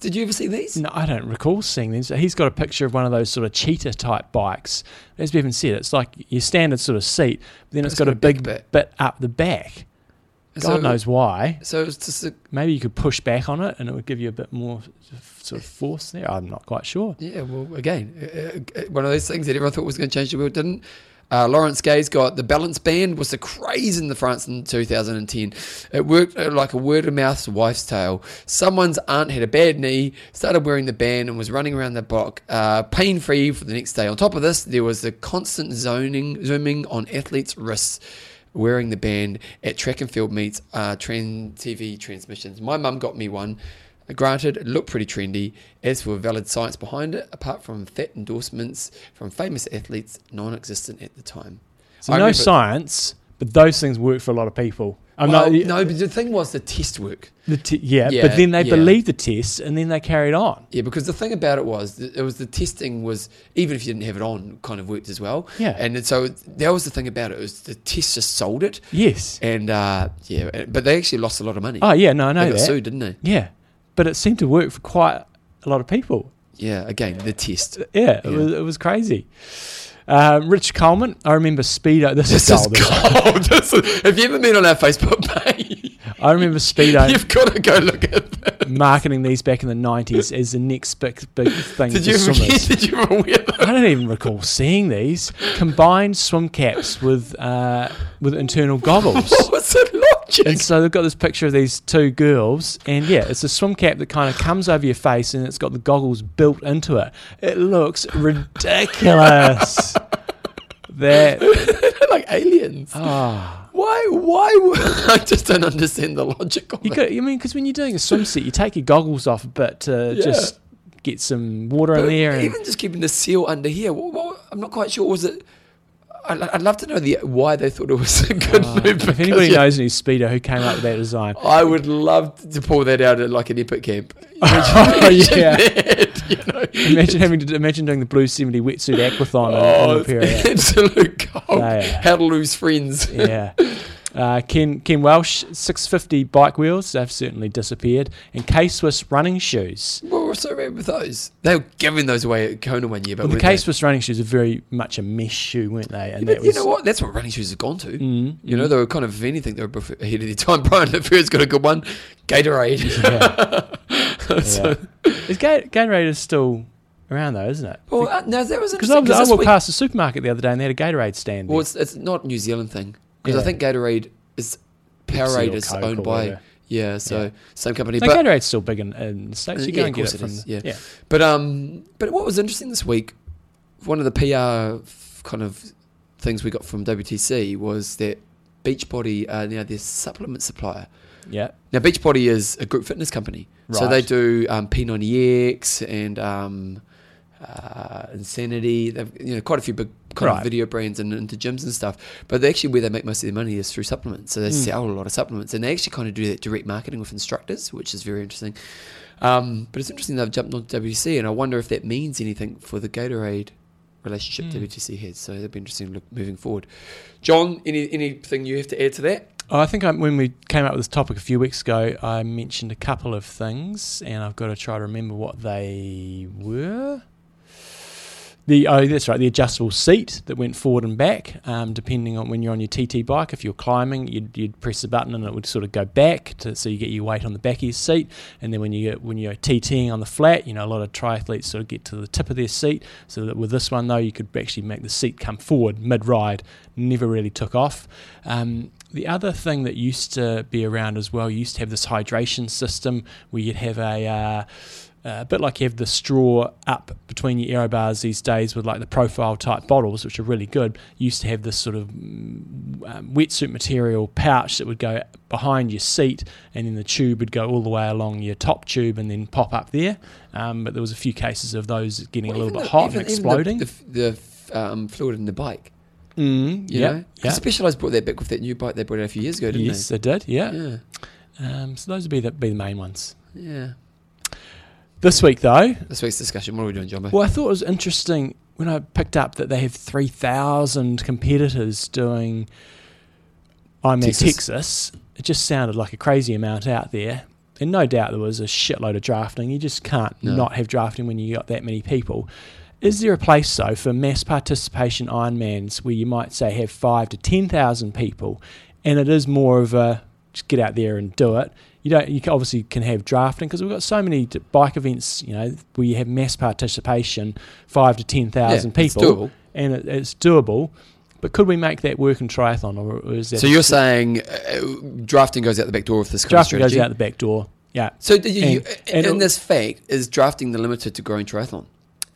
Did you ever see these? No, I don't recall seeing these. He's got a picture of one of those sort of cheetah type bikes. As Bevan said, it's like your standard sort of seat, but then it's it's got got a a big big bit. bit up the back. God So- knows why. So it's just a, Maybe you could push back on it and it would give you a bit more sort of force there. I'm not quite sure. yeah. Well, again, uh, uh, one of those things that everyone thought was going to change the world didn't. Uh, Lawrence Gay's got the balance band was the craze in the France in 2010. It worked uh, like a word of mouth wife's tale. Someone's aunt had a bad knee, started wearing the band, and was running around the block uh, pain free for the next day. On top of this, there was the constant zoning, zooming on athletes' wrists. Wearing the band at track and field meets, uh, trend TV transmissions. My mum got me one. Granted, it looked pretty trendy. As for valid science behind it, apart from fat endorsements from famous athletes, non-existent at the time. So I no science, but those things work for a lot of people. I'm Well, not, no, but the thing was the test work. the t- yeah, Yeah, but then they yeah. believed the test and then they carried on. Yeah, because the thing about it was, it was the testing was even if you didn't have it on, kind of worked as well. Yeah. and so that was the thing about it was the test just sold it, Yes. and uh, yeah, but they actually lost a lot of money. Oh yeah, no, I they know got that. sued, didn't they? Yeah, but it seemed to work for quite a lot of people. Yeah, again, the test. Yeah, it Yeah. was it was crazy. Um, Rich Coleman, I remember Speedo. This, This is is gold. isn't it? gold. This is- have you ever been on our Facebook page? I remember Speedo You've got to go look at that. marketing these back in the nineties as the next big big thing Did for you swimmers. did you ever wear them? I don't even recall seeing these combined swim caps with uh, with internal goggles. What's the logic? And so they've got this picture of these two girls, and yeah, it's a swim cap that kind of comes over your face, and it's got the goggles built into it. It looks ridiculous. that They're like aliens. ah, Why? Why? would- I just don't understand the logic of you it. could. I mean, because when you're doing a swimsuit, you take your goggles off a bit to Yeah. just get some water in But there. And, even just keeping the seal under here. What, what, I'm not quite sure. Was it? I'd, I'd love to know the why they thought it was a good Ah, move. if anybody yeah, knows any speedo who came up with that design, I would love to pull that out at like an epic camp. Oh, Imagine yeah. that, you know? imagine having to imagine doing the blue seventy wetsuit aquathon Oh, in it's absolute gold. They. How to lose friends. Yeah. Uh, Ken Ken Welsh, 650 bike wheels, they've certainly disappeared. And K Swiss running shoes. What was so with those? They were giving those away at Kona one year, but Well, the K? Swiss running shoes are very much a mesh shoe, weren't they? And Yeah, that you was, know what? That's what running shoes have gone to. Mm, You know, they were kind of, if anything, they were ahead of their time. Brian Lafreur's got a good one. Gatorade. yeah. so, Is Ga- Gatorade is still around though, isn't it? well, uh, no, that was Because I, was- I walked week- past the supermarket the other day and they had a Gatorade stand. well, it's, it's not a New Zealand thing. Because Yeah. I think Gatorade is, Powerade is Coke owned by, whatever. yeah, so Yeah. same company. no, but, Gatorade's still big in, in the states. You yeah, of get it it from is, the, yeah. yeah. But um, but what was interesting this week, one of the PR kind of things we got from WTC was that Beachbody are now their supplement supplier. yeah. Now Beachbody is a group fitness company, so they do um, P90X and um, uh, Insanity. They've you know quite a few big kind Right. of video brands and into gyms and stuff. But they actually where they make most of their money is through supplements. So they Mm. sell a lot of supplements, and they actually kind of do that direct marketing with instructors, which is very interesting. Um, but it's interesting they've jumped on WTC, and I wonder if that means anything for the Gatorade relationship Mm. WTC has. So that'd be interesting to look, moving forward. John, any anything you have to add to that? Oh, I think I, when we came up with this topic a few weeks ago, I mentioned a couple of things, and I've got to try to remember what they were. The oh, that's right, the adjustable seat that went forward and back, um, depending on when you're on your TT bike. If you're climbing, you'd, you'd press the button and it would sort of go back, to, so you get your weight on the back of your seat. And then when you get, when you're TTing on the flat, you know a lot of triathletes sort of get to the tip of their seat. So that with this one though, you could actually make the seat come forward mid ride. Never really took off. Um, the other thing that used to be around as well, you used to have this hydration system where you'd have a, uh, a bit like you have the straw up between your aero bars these days with like the profile type bottles, which are really good. You used to have this sort of mm, um, wetsuit material pouch that would go behind your seat, and then the tube would go all the way along your top tube and then pop up there. Um, but there was a few cases of those getting Well, a little bit the- hot even- and even the- exploding. The, the, um, fluid in the bike. mm, You yeah, yeah. Specialized brought that back with that new bike they brought out a few years ago, didn't Yes, they did. Yeah. Yeah, Um, so those would be the, be the main ones. yeah. This week, though, This week's discussion. What are we doing, Jumbo? Well, I thought it was interesting when I picked up that they have 3,000 competitors doing Ironman Texas. Texas. It just sounded like a crazy amount out there. And no doubt there was a shitload of drafting. You just can't No. not have drafting when you got that many people. Is there a place, though, for mass participation Ironmans where you might say have five to 10,000 people and it is more of a just get out there and do it? You don't. You obviously can have drafting because we've got so many d- bike events, you know, where you have mass participation, five to ten thousand Yeah, people, doable. and it, it's doable. But could we make that work in triathlon, or, is that So you're saying uh, drafting goes out the back door with this kind drafting goes out the back door? Yeah, So do you, you, And- and in this fact, is drafting the limited to growing triathlon?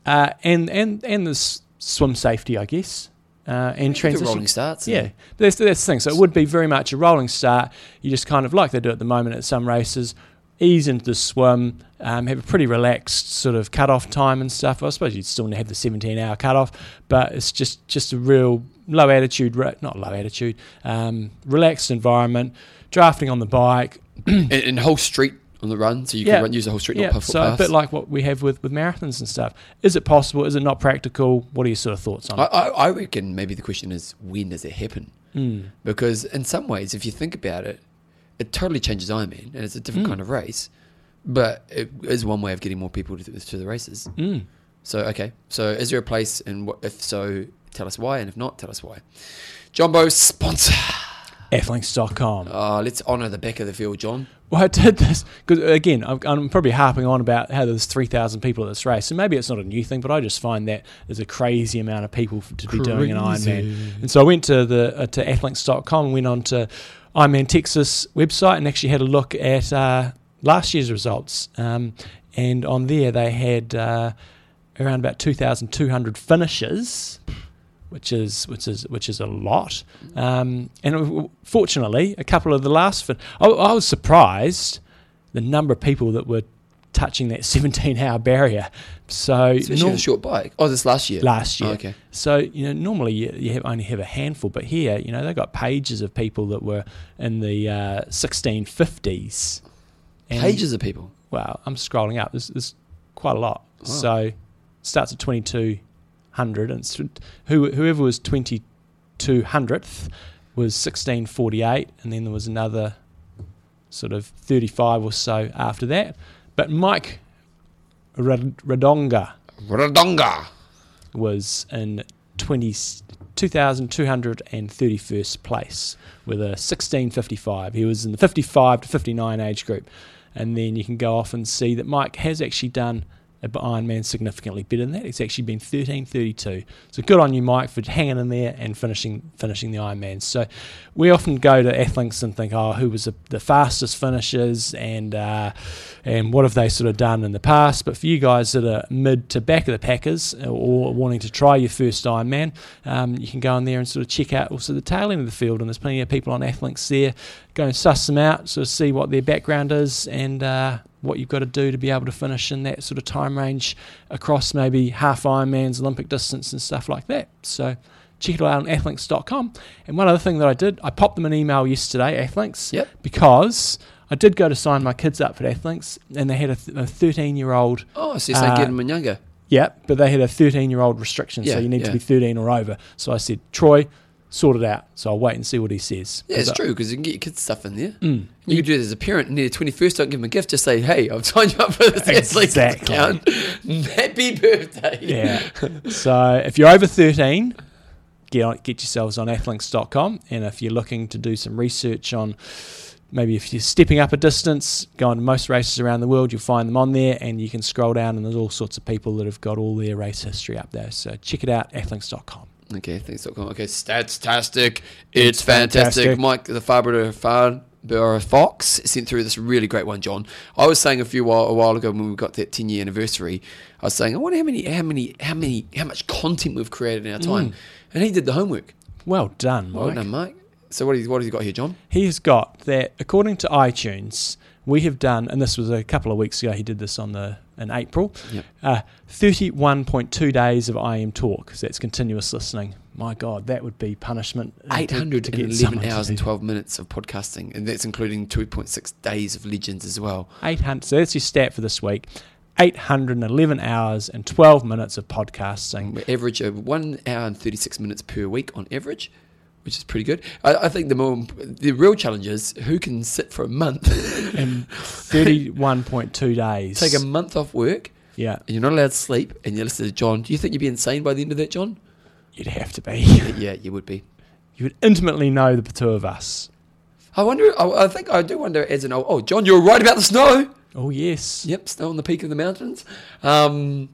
uh, and and and there's swim safety, I guess, uh, and transition. rolling starts. Yeah, that's that's the thing. So it would be very much a rolling start. You just kind of like they do at the moment at some races, ease into the swim, um, have a pretty relaxed sort of cut-off time and stuff. I suppose you'd still have the 17-hour cut-off, but it's just just a real low attitude, not low attitude, um, relaxed environment. Drafting on the bike, and, and whole street on the run, so you Yeah. can run, use the whole street, yeah. not puff So a bit like what we have with with marathons and stuff. Is it possible? Is it not practical? What are your sort of thoughts on I, it? I, I reckon maybe the question is when does it happen? Mm. Because in some ways, if you think about it, it totally changes Ironman, and it's a different Mm. kind of race. But it is one way of getting more people to, to the races. Mm. So okay, so is there a place, and what, if so, tell us why, and if not, tell us why. Jumbo sponsor. Athlinks.com. Uh, let's honour the back of the field, John. Well, I did this because again, I'm, I'm probably harping on about how there's 3,000 people at this race, and maybe it's not a new thing, but I just find that there's a crazy amount of people f- to be doing an Ironman. And so I went to the uh, to athlinks.com went on to Ironman Texas website and actually had a look at uh, last year's results. Um, and on there, they had uh, around about 2,200 finishes. Which is which is which is a lot, um, and fortunately, a couple of the last. Fin- I, I was surprised the number of people that were touching that 17-hour barrier. So Especially norm- a short bike. Oh, this last year. last year. Oh, okay. So you know, normally you, you have only have a handful, but here, you know, they got pages of people that were in the uh, 1650s. And- Pages of people. Well, I'm scrolling up. There's, there's quite a lot. Wow. So it starts at 2200, and who, whoever was 2200th was 1648, and then there was another sort of 35 or so after that. But Mike Radonga Radonga. was in 20, 2,231st place with a 1655. He was in the 55 to 59 age group. And then you can go off and see that Mike has actually done a Ironman significantly better than that. It's actually been 13:32. So good on you, Mike, for hanging in there and finishing finishing the Ironman. So we often go to Athlinks and think, oh, who was the, the fastest finishers and uh, and what have they sort of done in the past? But for you guys that are mid to back of the packers or wanting to try your first Ironman, um, you can go in there and sort of check out also the tail end of the field. And there's plenty of people on Athlinks there. Go and suss them out, sort of see what their background is and. Uh, what you've got to do to be able to finish in that sort of time range across maybe half Ironmans, Olympic distance, and stuff like that. So check it out on athlinks.com. And one other thing that I did, I popped them an email yesterday, Athlinks, Yep. because I did go to sign my kids up for Athlinks, and they had a 13 year old. Oh, so you're Uh, get them in younger. Yeah, but they had a 13 year old restriction, Yeah, so you need yeah. to be 13 or over. So I said, Troy, sort it out. So I'll wait and see what he says. Yeah, it's I- true because you can get your kids stuff in there. Mm. You could do it as a parent and near 21st, don't give them a gift, just say, hey, I've signed you up for this Exactly. account. Happy birthday. Yeah. so if you're over 13, get on, get yourselves on athlinks.com. And if you're looking to do some research on maybe if you're stepping up a distance, going to most races around the world, you'll find them on there. And you can scroll down, and there's all sorts of people that have got all their race history up there. So check it out, athlinks.com. Okay, thanks.com. Okay, statstastic. It's fantastic. fantastic. Mike, the Farber Farber Fox sent through this really great one, John. I was saying a few while a while ago when we got that ten year anniversary, I was saying, I wonder how many how many how many how much content we've created in our time. Mm. And he did the homework. Well done, Mike. Well done, Mike. So what has what has he got here, John? He has got that according to iTunes, we have done, and this was a couple of weeks ago. He did this on the in April. Yep. Uh, Thirty-one point two days of IM talk. So that's continuous listening. My God, that would be punishment. Eight hundred to and get eleven hours and twelve minutes of podcasting, and that's including two point six days of legends as well. 800. So that's your stat for this week. 811 hours and 12 minutes of podcasting. We average of one hour and thirty six minutes per week on average, which is pretty good. I, I think the more the real challenge is who can sit for a month, and 31.2 days. take a month off work, yeah, and you're not allowed to sleep, and you listen to John. Do you think you'd be insane by the end of that, John? you'd have to be. Yeah, you would be. You would intimately know the two of us. I wonder. I, I think I do wonder as an old. Oh, John, you're right about the snow. Oh, yes. Yep, snow on the peak of the mountains. Um,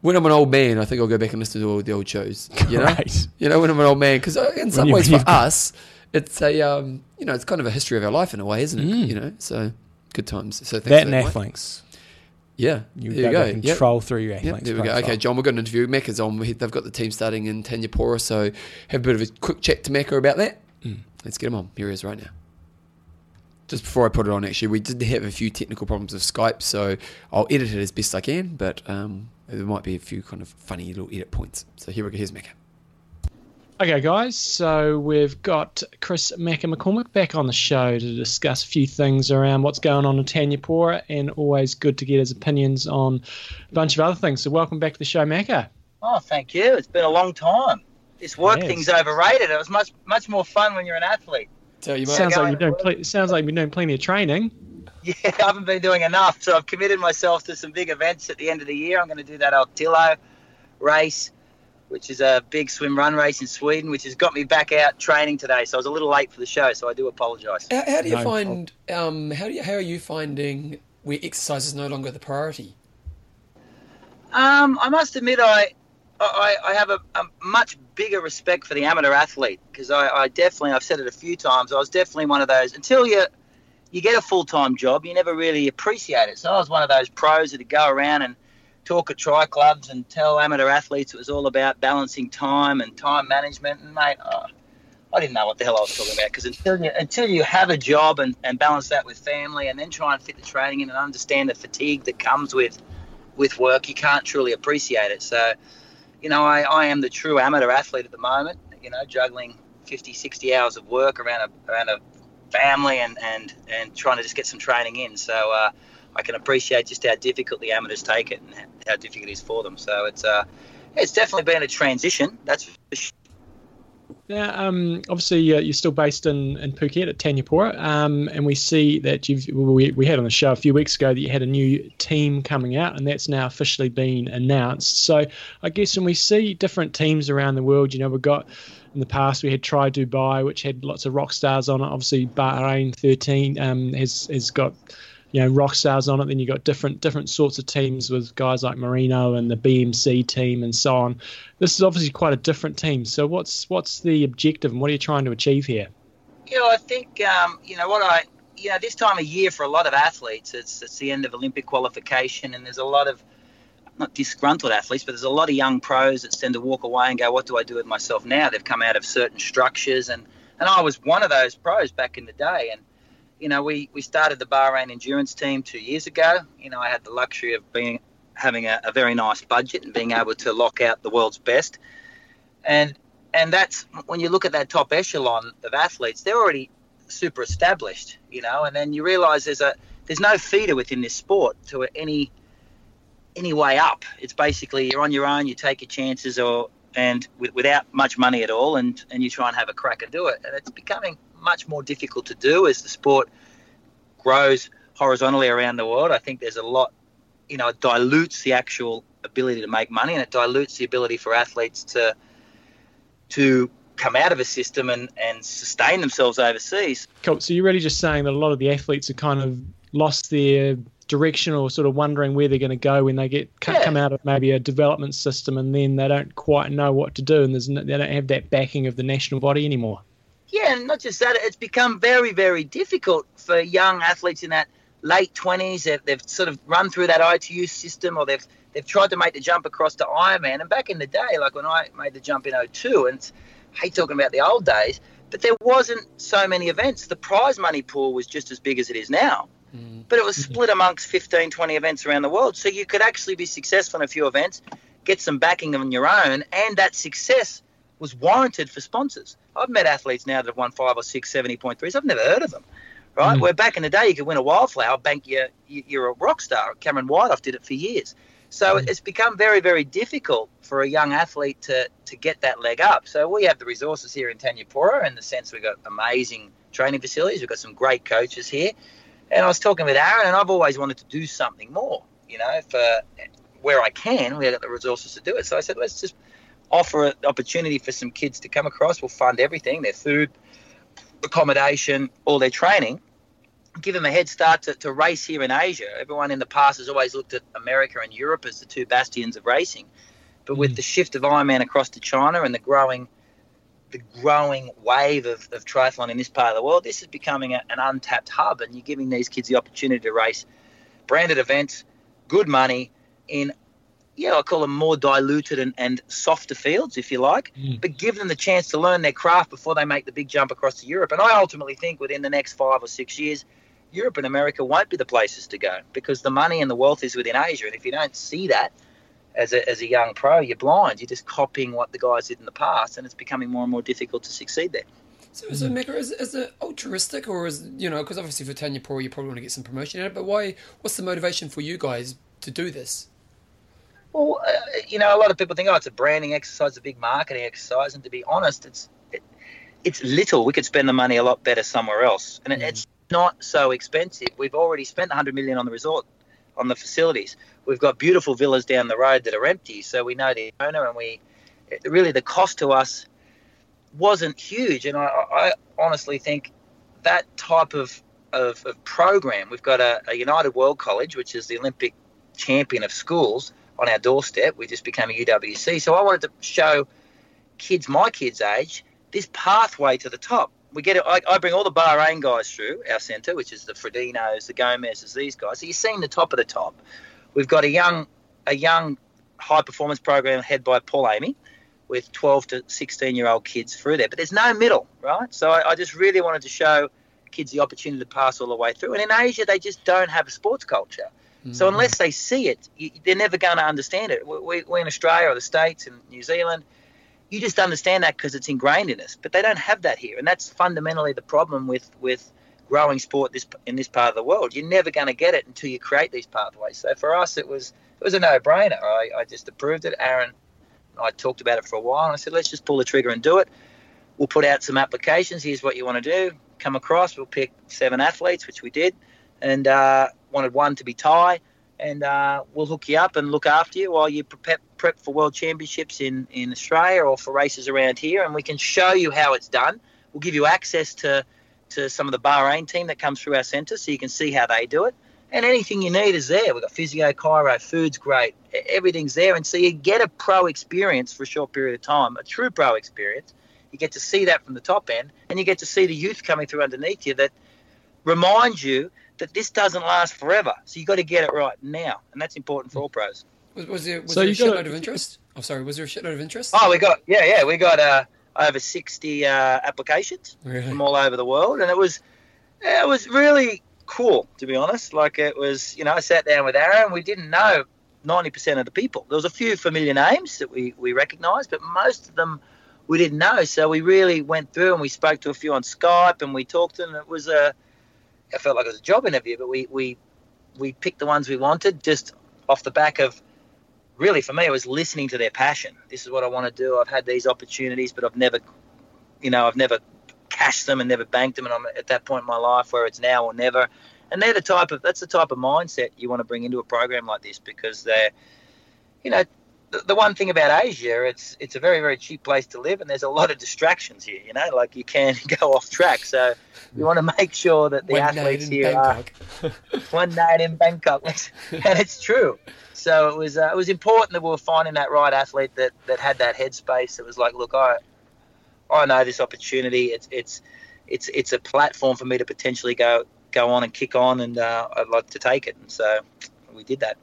when I'm an old man, I think I'll go back and listen to all the old shows. You know, Right. you know, when I'm an old man, because in some ways for us, it's a um, you know, it's kind of a history of our life in a way, isn't it? Mm. You know, so good times. So thanks That and. Athlinks. Yeah, You there go, you go. and Yep. through your Athlinks. Yep, there we go. Okay, John, we've got an interview. Macca's on. They've got the team starting in Thanyapura, so have a bit of a quick chat to Macca about that. Mm. Let's get him on. Here he is right now. Just before I put it on, actually, we did have a few technical problems with Skype, so I'll edit it as best I can, but um, there might be a few kind of funny little edit points. So here we go. Here's Macca. Okay, guys, so we've got Chris Macca McCormick back on the show to discuss a few things around what's going on in Thanyapura, and always good to get his opinions on a bunch of other things. So, welcome back to the show, Macca. Oh, thank you. It's been a long time. This work Yes. thing's overrated. It was much much more fun when you're an athlete. Tell you, mate. Sounds like and you're doing. work. Ple- sounds like you're doing plenty of training. Yeah, I haven't been doing enough, so I've committed myself to some big events at the end of the year. I'm going to do that ÖtillÖ race, which is a big swim run race in Sweden, which has got me back out training today. So I was a little late for the show, so I do apologise. How, how do you No find? Um, how do you, how are you finding where exercise is no longer the priority? Um, I must admit, I I, I have a, a much bigger respect for the amateur athlete because I, I definitely I've said it a few times. I was definitely one of those until you you get a full time job, you never really appreciate it. So I was one of those pros that would go around and talk at tri clubs and tell amateur athletes it was all about balancing time and time management. And mate, oh, I didn't know what the hell I was talking about because until you until you have a job and, and balance that with family and then try and fit the training in and understand the fatigue that comes with with work, you can't truly appreciate it. So, you know, I, I am the true amateur athlete at the moment, you know, juggling 50, 60 hours of work around a, around a family and, and, and trying to just get some training in. So uh, I can appreciate just how difficult the amateurs take it and how difficult it is for them. So it's, uh, it's definitely been a transition. That's for. Now, um, obviously, uh, you're still based in, in Phuket at Thanyapura, um, and we see that you've we, we had on the show a few weeks ago that you had a new team coming out, and that's now officially been announced. So, I guess when we see different teams around the world, you know, we've got in the past we had Try Dubai, which had lots of rock stars on it. Obviously, Bahrain 13 um, has has got you know rock stars on it. Then you've got different different sorts of teams with guys like Marino and the BMC team and so on. This is obviously quite a different team. So what's what's the objective and what are you trying to achieve here? You know, I think um, you know what I you know this time of year for a lot of athletes, it's it's the end of Olympic qualification, and there's a lot of not disgruntled athletes, but there's a lot of young pros that tend to walk away and go, "What do I do with myself now?" They've come out of certain structures, and and I was one of those pros back in the day, and you know, we, we started the Bahrain endurance team two years ago. You know, I had the luxury of being having a, a, very nice budget and being able to lock out the world's best. And and that's when you look at that top echelon of athletes, they're already super established, you know. And then you realise there's a there's no feeder within this sport to any any way up. It's basically you're on your own, you take your chances, or and with, without much money at all, and and you try and have a crack and do it. And it's becoming much more difficult to do as the sport grows horizontally around the world. I think there's a lot, you know, it dilutes the actual ability to make money and it dilutes the ability for athletes to to come out of a system and, and sustain themselves overseas. Cool. So you're really just saying that a lot of the athletes have kind of lost their direction or sort of wondering where they're going to go when they get yeah. come out of maybe a development system and then they don't quite know what to do and there's no, they don't have that backing of the national body anymore. Yeah, and not just that, it's become very, very difficult for young athletes in that late 20s. They've, they've sort of run through that ITU system or they've they've tried to make the jump across to Ironman. And back in the day, like when I made the jump in 02, and I hate talking about the old days, but there wasn't so many events. The prize money pool was just as big as it is now. Mm. But it was split amongst 15, 20 events around the world. So you could actually be successful in a few events, get some backing on your own, and that success was warranted for sponsors. I've met athletes now that have won five or six 70.3s. I've never heard of them, right? Mm. Where back in the day, you could win a wildflower, bank you, you're a rock star. Cameron Widoff did it for years. So mm. it's become very, very difficult for a young athlete to, to get that leg up. So we have the resources here in Thanyapura in the sense we've got amazing training facilities. We've got some great coaches here. And I was talking with Aaron, and I've always wanted to do something more, you know, for where I can. We've got the resources to do it. So I said, let's just – offer an opportunity for some kids to come across. We'll fund everything their food, accommodation, all their training. Give them a head start to, to race here in Asia. Everyone in the past has always looked at America and Europe as the two bastions of racing. But with mm. the shift of Ironman across to China and the growing the growing wave of, of triathlon in this part of the world, this is becoming a, an untapped hub, and you're giving these kids the opportunity to race branded events, good money in yeah, I call them more diluted and, and softer fields, if you like, mm. but give them the chance to learn their craft before they make the big jump across to Europe. And I ultimately think within the next five or six years, Europe and America won't be the places to go because the money and the wealth is within Asia. And if you don't see that as a, as a young pro, you're blind. You're just copying what the guys did in the past, and it's becoming more and more difficult to succeed there. So, is it, Macca, is, is it altruistic, or is you know, because obviously for Thanyapura, you probably want to get some promotion out of it, but why? What's the motivation for you guys to do this? Well, uh, you know, a lot of people think, oh, it's a branding exercise, a big marketing exercise, and to be honest, it's it, it's little. We could spend the money a lot better somewhere else, and mm. it's not so expensive. We've already spent 100 million on the resort, on the facilities. We've got beautiful villas down the road that are empty, so we know the owner, and we really the cost to us wasn't huge. And I, I honestly think that type of, of, of program, we've got a, a United World College, which is the Olympic champion of schools on our doorstep. We just became a UWC. So I wanted to show kids my kids' age this pathway to the top. We get it. I, I bring all the Bahrain guys through our centre, which is the Frodenos, the Gomez's, these guys. So you're seeing the top of the top. We've got a young, a young high performance program head by Paul Amy, with 12 to 16 year old kids through there. But there's no middle, right? So I, I just really wanted to show kids the opportunity to pass all the way through. And in Asia, they just don't have a sports culture. So mm-hmm. unless they see it, you, they're never going to understand it. We, we in Australia or the States and New Zealand, you just understand that because it's ingrained in us. But they don't have that here, and that's fundamentally the problem with with growing sport this in this part of the world. You're never going to get it until you create these pathways. So for us, it was it was a no-brainer. I, I just approved it. Aaron, I talked about it for a while, and I said, let's just pull the trigger and do it. we'll put out some applications. Here's what you want to do. Come across. We'll pick seven athletes, which we did, and uh, wanted one to be Thai. And uh, we'll hook you up and look after you while you prep, prep for world championships in, in Australia or for races around here. And we can show you how it's done. We'll give you access to, to some of the Bahrain team that comes through our centre so you can see how they do it. And anything you need is there. We've got physio, chiro, food's great. Everything's there. And so you get a pro experience for a short period of time, a true pro experience you get to see that from the top end, and you get to see the youth coming through underneath you that reminds you that this doesn't last forever. So you've got to get it right now, and that's important for all pros. Was, was there, was so there a shitload of interest? Oh, sorry, was there a shitload of interest? Oh, we got yeah, yeah, we got uh, over sixty uh, applications really? from all over the world, and it was it was really cool to be honest. Like it was, you know, I sat down with Aaron. We didn't know ninety percent of the people. There was a few familiar names that we we recognised, but most of them we didn't know. So we really went through and we spoke to a few on Skype and we talked to them. It was a, I felt like it was a job interview, but we, we, we picked the ones we wanted just off the back of really for me, it was listening to their passion. This is what I want to do. I've had these opportunities, but I've never, you know, I've never cashed them and never banked them. And I'm at that point in my life where it's now or never. And they're the type of, that's the type of mindset you want to bring into a program like this because they're, you know, the, one thing about Asia, it's it's a very very cheap place to live, and there's a lot of distractions here. You know, like you can go off track. So you want to make sure that the one athletes here Bangkok. are one night in Bangkok, and it's true. So it was uh, it was important that we were finding that right athlete that that had that headspace. It was like, look, I I know this opportunity. It's it's it's it's a platform for me to potentially go go on and kick on, and uh, I'd like to take it. And so we did that.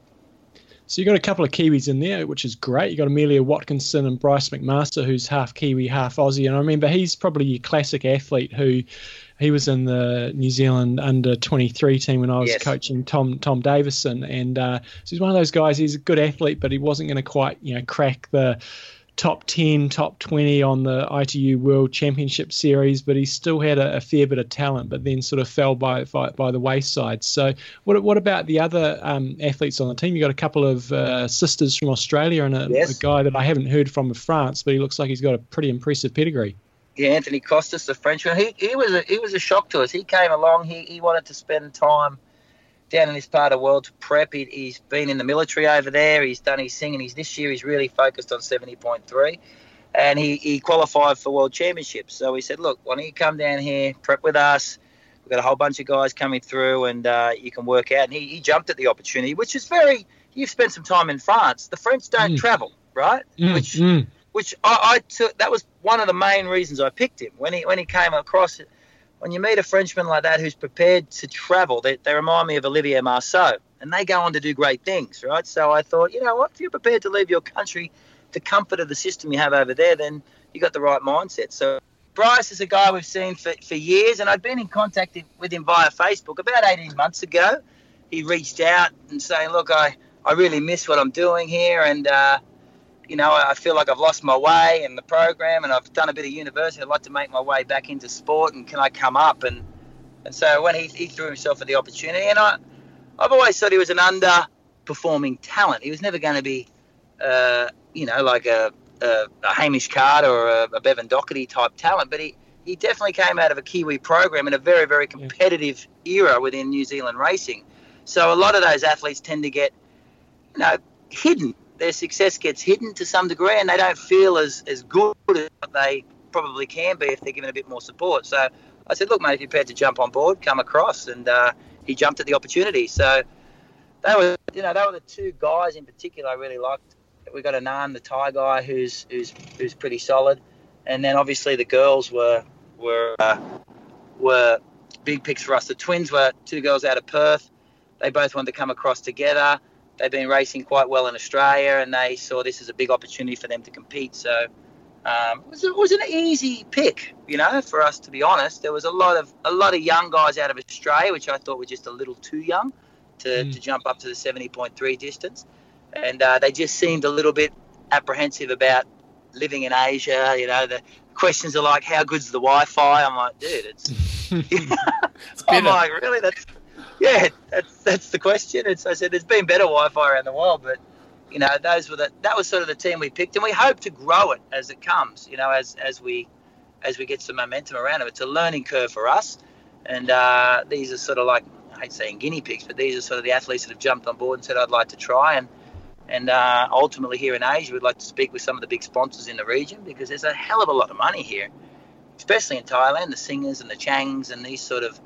So you've got a couple of Kiwis in there, which is great. You've got Amelia Watkinson and Bryce McMaster, who's half Kiwi, half Aussie. And I remember he's probably your classic athlete who he was in the New Zealand under 23 team when I was yes. coaching Tom Tom Davison, and uh, so he's one of those guys. He's a good athlete, but he wasn't going to quite you know crack the top 10, top 20 on the ITU World Championship Series, but he still had a, a fair bit of talent, but then sort of fell by by, by the wayside. So, what, what about the other um, athletes on the team? You've got a couple of uh, sisters from Australia and a, yes. a, guy that I haven't heard from in France, but he looks like he's got a pretty impressive pedigree. Yeah, Anthony Costas, the Frenchman. He, he was a, he was a shock to us. He came along. He, he wanted to spend time down in this part of the world to prep. He, has been in the military over there. He's done his thing, and he's this year he's really focused on 70.3, and he, he qualified for world championships. So we said, look, why don't you come down here, prep with us? We've got a whole bunch of guys coming through, and uh, you can work out. And he, he jumped at the opportunity, which is very. You've spent some time in France. The French don't mm. travel, right? Mm, which mm. which I, I took. That was one of the main reasons I picked him when he when he came across when you meet a Frenchman like that who's prepared to travel, they, they remind me of Olivier Marceau, and they go on to do great things, right? So I thought, you know what, if you're prepared to leave your country, the comfort of the system you have over there, then you got the right mindset. So Bryce is a guy we've seen for, for years, and I'd been in contact with him via Facebook about 18 months ago. He reached out and saying, look, I, I really miss what I'm doing here, and uh, you know, I feel like I've lost my way in the program and I've done a bit of university. I'd like to make my way back into sport and can I come up? And, and so when he, he threw himself at the opportunity, and I, I've always thought he was an underperforming talent. He was never going to be, uh, you know, like a, a, a Hamish Carter or a, a, Bevan Docherty type talent, but he, he definitely came out of a Kiwi program in a very, very competitive era within New Zealand racing. So a lot of those athletes tend to get, you know, hidden their success gets hidden to some degree, and they don't feel as, as good as they probably can be if they're given a bit more support. So I said, look, mate, if you're prepared to jump on board, come across, and uh, he jumped at the opportunity. So they were, you know, they were the two guys in particular I really liked. We got Anand, the Thai guy, who's who's who's pretty solid, and then obviously the girls were were uh, were big picks for us. The twins were two girls out of Perth. They both wanted to come across together they've been racing quite well in Australia, and they saw this as a big opportunity for them to compete. So um, it, was, it was an easy pick, you know, for us to be honest. There was a lot of a lot of young guys out of Australia, which I thought were just a little too young to, mm. to jump up to the 70.3 distance, and uh, they just seemed a little bit apprehensive about living in Asia. You know, the questions are like, "How good's the Wi-Fi?" I'm like, "Dude, it's." it's I'm like, really? That's yeah, that's that's the question. It's, I said there's been better Wi-Fi around the world, but you know those were the that was sort of the team we picked, and we hope to grow it as it comes. You know, as as we as we get some momentum around it. It's a learning curve for us, and uh, these are sort of like I hate saying guinea pigs, but these are sort of the athletes that have jumped on board and said I'd like to try and. And uh, ultimately, here in Asia, we'd like to speak with some of the big sponsors in the region because there's a hell of a lot of money here, especially in Thailand. The Singhas and the Changs and these sort of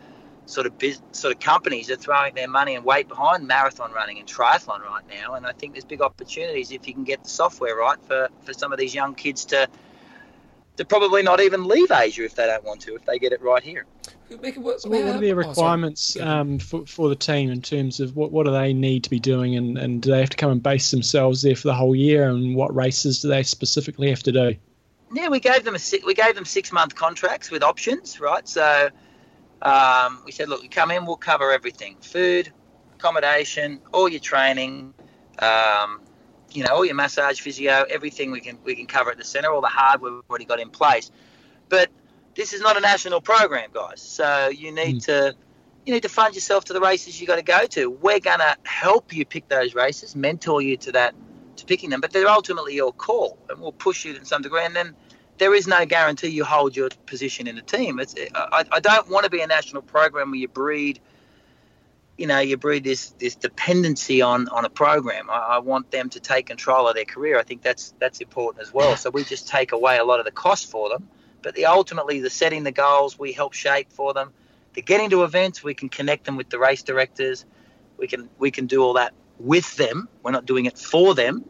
sort of biz, sort of companies are throwing their money and weight behind marathon running and triathlon right now. And I think there's big opportunities if you can get the software right for, for some of these young kids to to probably not even leave Asia if they don't want to, if they get it right here. What, so what are the requirements oh, um, for, for the team in terms of what, what do they need to be doing and, and do they have to come and base themselves there for the whole year and what races do they specifically have to do? Yeah, we gave them a we gave them six month contracts with options, right? So um, we said, look, you come in, we'll cover everything: food, accommodation, all your training, um, you know, all your massage, physio, everything we can we can cover at the centre. All the hardware we've already got in place, but this is not a national program, guys. So you need mm. to you need to fund yourself to the races you got to go to. We're gonna help you pick those races, mentor you to that to picking them, but they're ultimately your call, and we'll push you to some degree, and then there is no guarantee you hold your position in the team. It's, I, I don't want to be a national program where you breed, you know, you breed this this dependency on on a program. I, I want them to take control of their career. I think that's that's important as well. So we just take away a lot of the cost for them, but the ultimately the setting the goals we help shape for them. The getting to events, we can connect them with the race directors. We can we can do all that with them. We're not doing it for them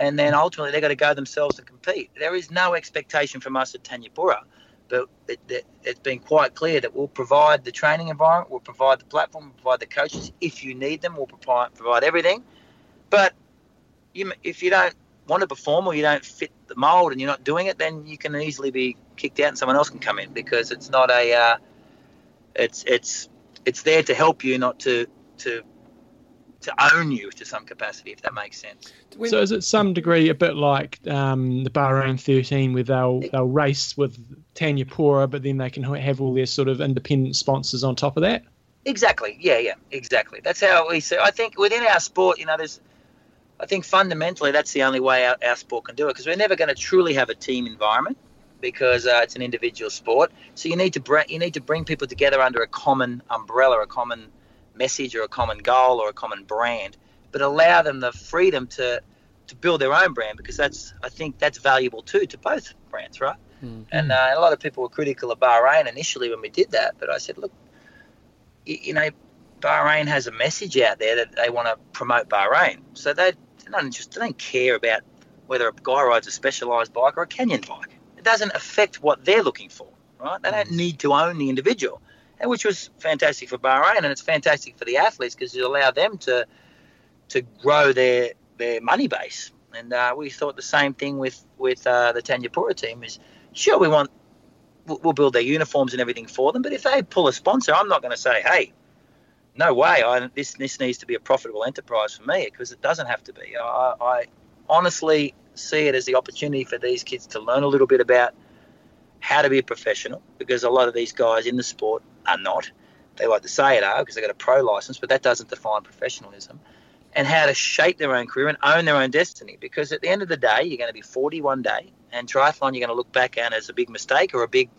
and then ultimately they've got to go themselves and compete. There is no expectation from us at Thanyapura, but it, it, it's been quite clear that we'll provide the training environment, we'll provide the platform, we'll provide the coaches if you need them, we'll provide, provide everything. But you, if you don't want to perform or you don't fit the mold and you're not doing it, then you can easily be kicked out and someone else can come in because it's not a, uh, it's it's it's there to help you, not to to to own you to some capacity, if that makes sense. So is it some degree a bit like um, the Bahrain 13, where they'll they'll race with Thanyapura, but then they can have all their sort of independent sponsors on top of that? Exactly. Yeah, yeah, exactly. That's how we see. I think within our sport, you know, there's. I think fundamentally that's the only way our, our sport can do it because we're never going to truly have a team environment because uh, it's an individual sport. So you need to bring you need to bring people together under a common umbrella, a common message or a common goal or a common brand, but allow them the freedom to to build their own brand because that's I think that's valuable too to both brands, right? Mm-hmm. And uh, a lot of people were critical of Bahrain initially when we did that, but I said, look, you, you know, Bahrain has a message out there that they want to promote Bahrain, so they they're not interested, they don't care about whether a guy rides a specialized bike or a canyon bike. It doesn't affect what they're looking for, right? They don't hmm. need to own the individual which was fantastic for Bahrain, and it's fantastic for the athletes because it allowed them to to grow their their money base. And uh, we thought the same thing with with uh, the Thanyapura team. Is sure we want we'll build their uniforms and everything for them, but if they pull a sponsor, I'm not going to say, hey, no way, I, this this needs to be a profitable enterprise for me because it doesn't have to be. I, I honestly see it as the opportunity for these kids to learn a little bit about how to be a professional because a lot of these guys in the sport are not. They like to say it are because they've got a pro license, but that doesn't define professionalism. And how to shape their own career and own their own destiny. Because at the end of the day, you're going to be 40 one day, and triathlon you're going to look back on as a big mistake or a big,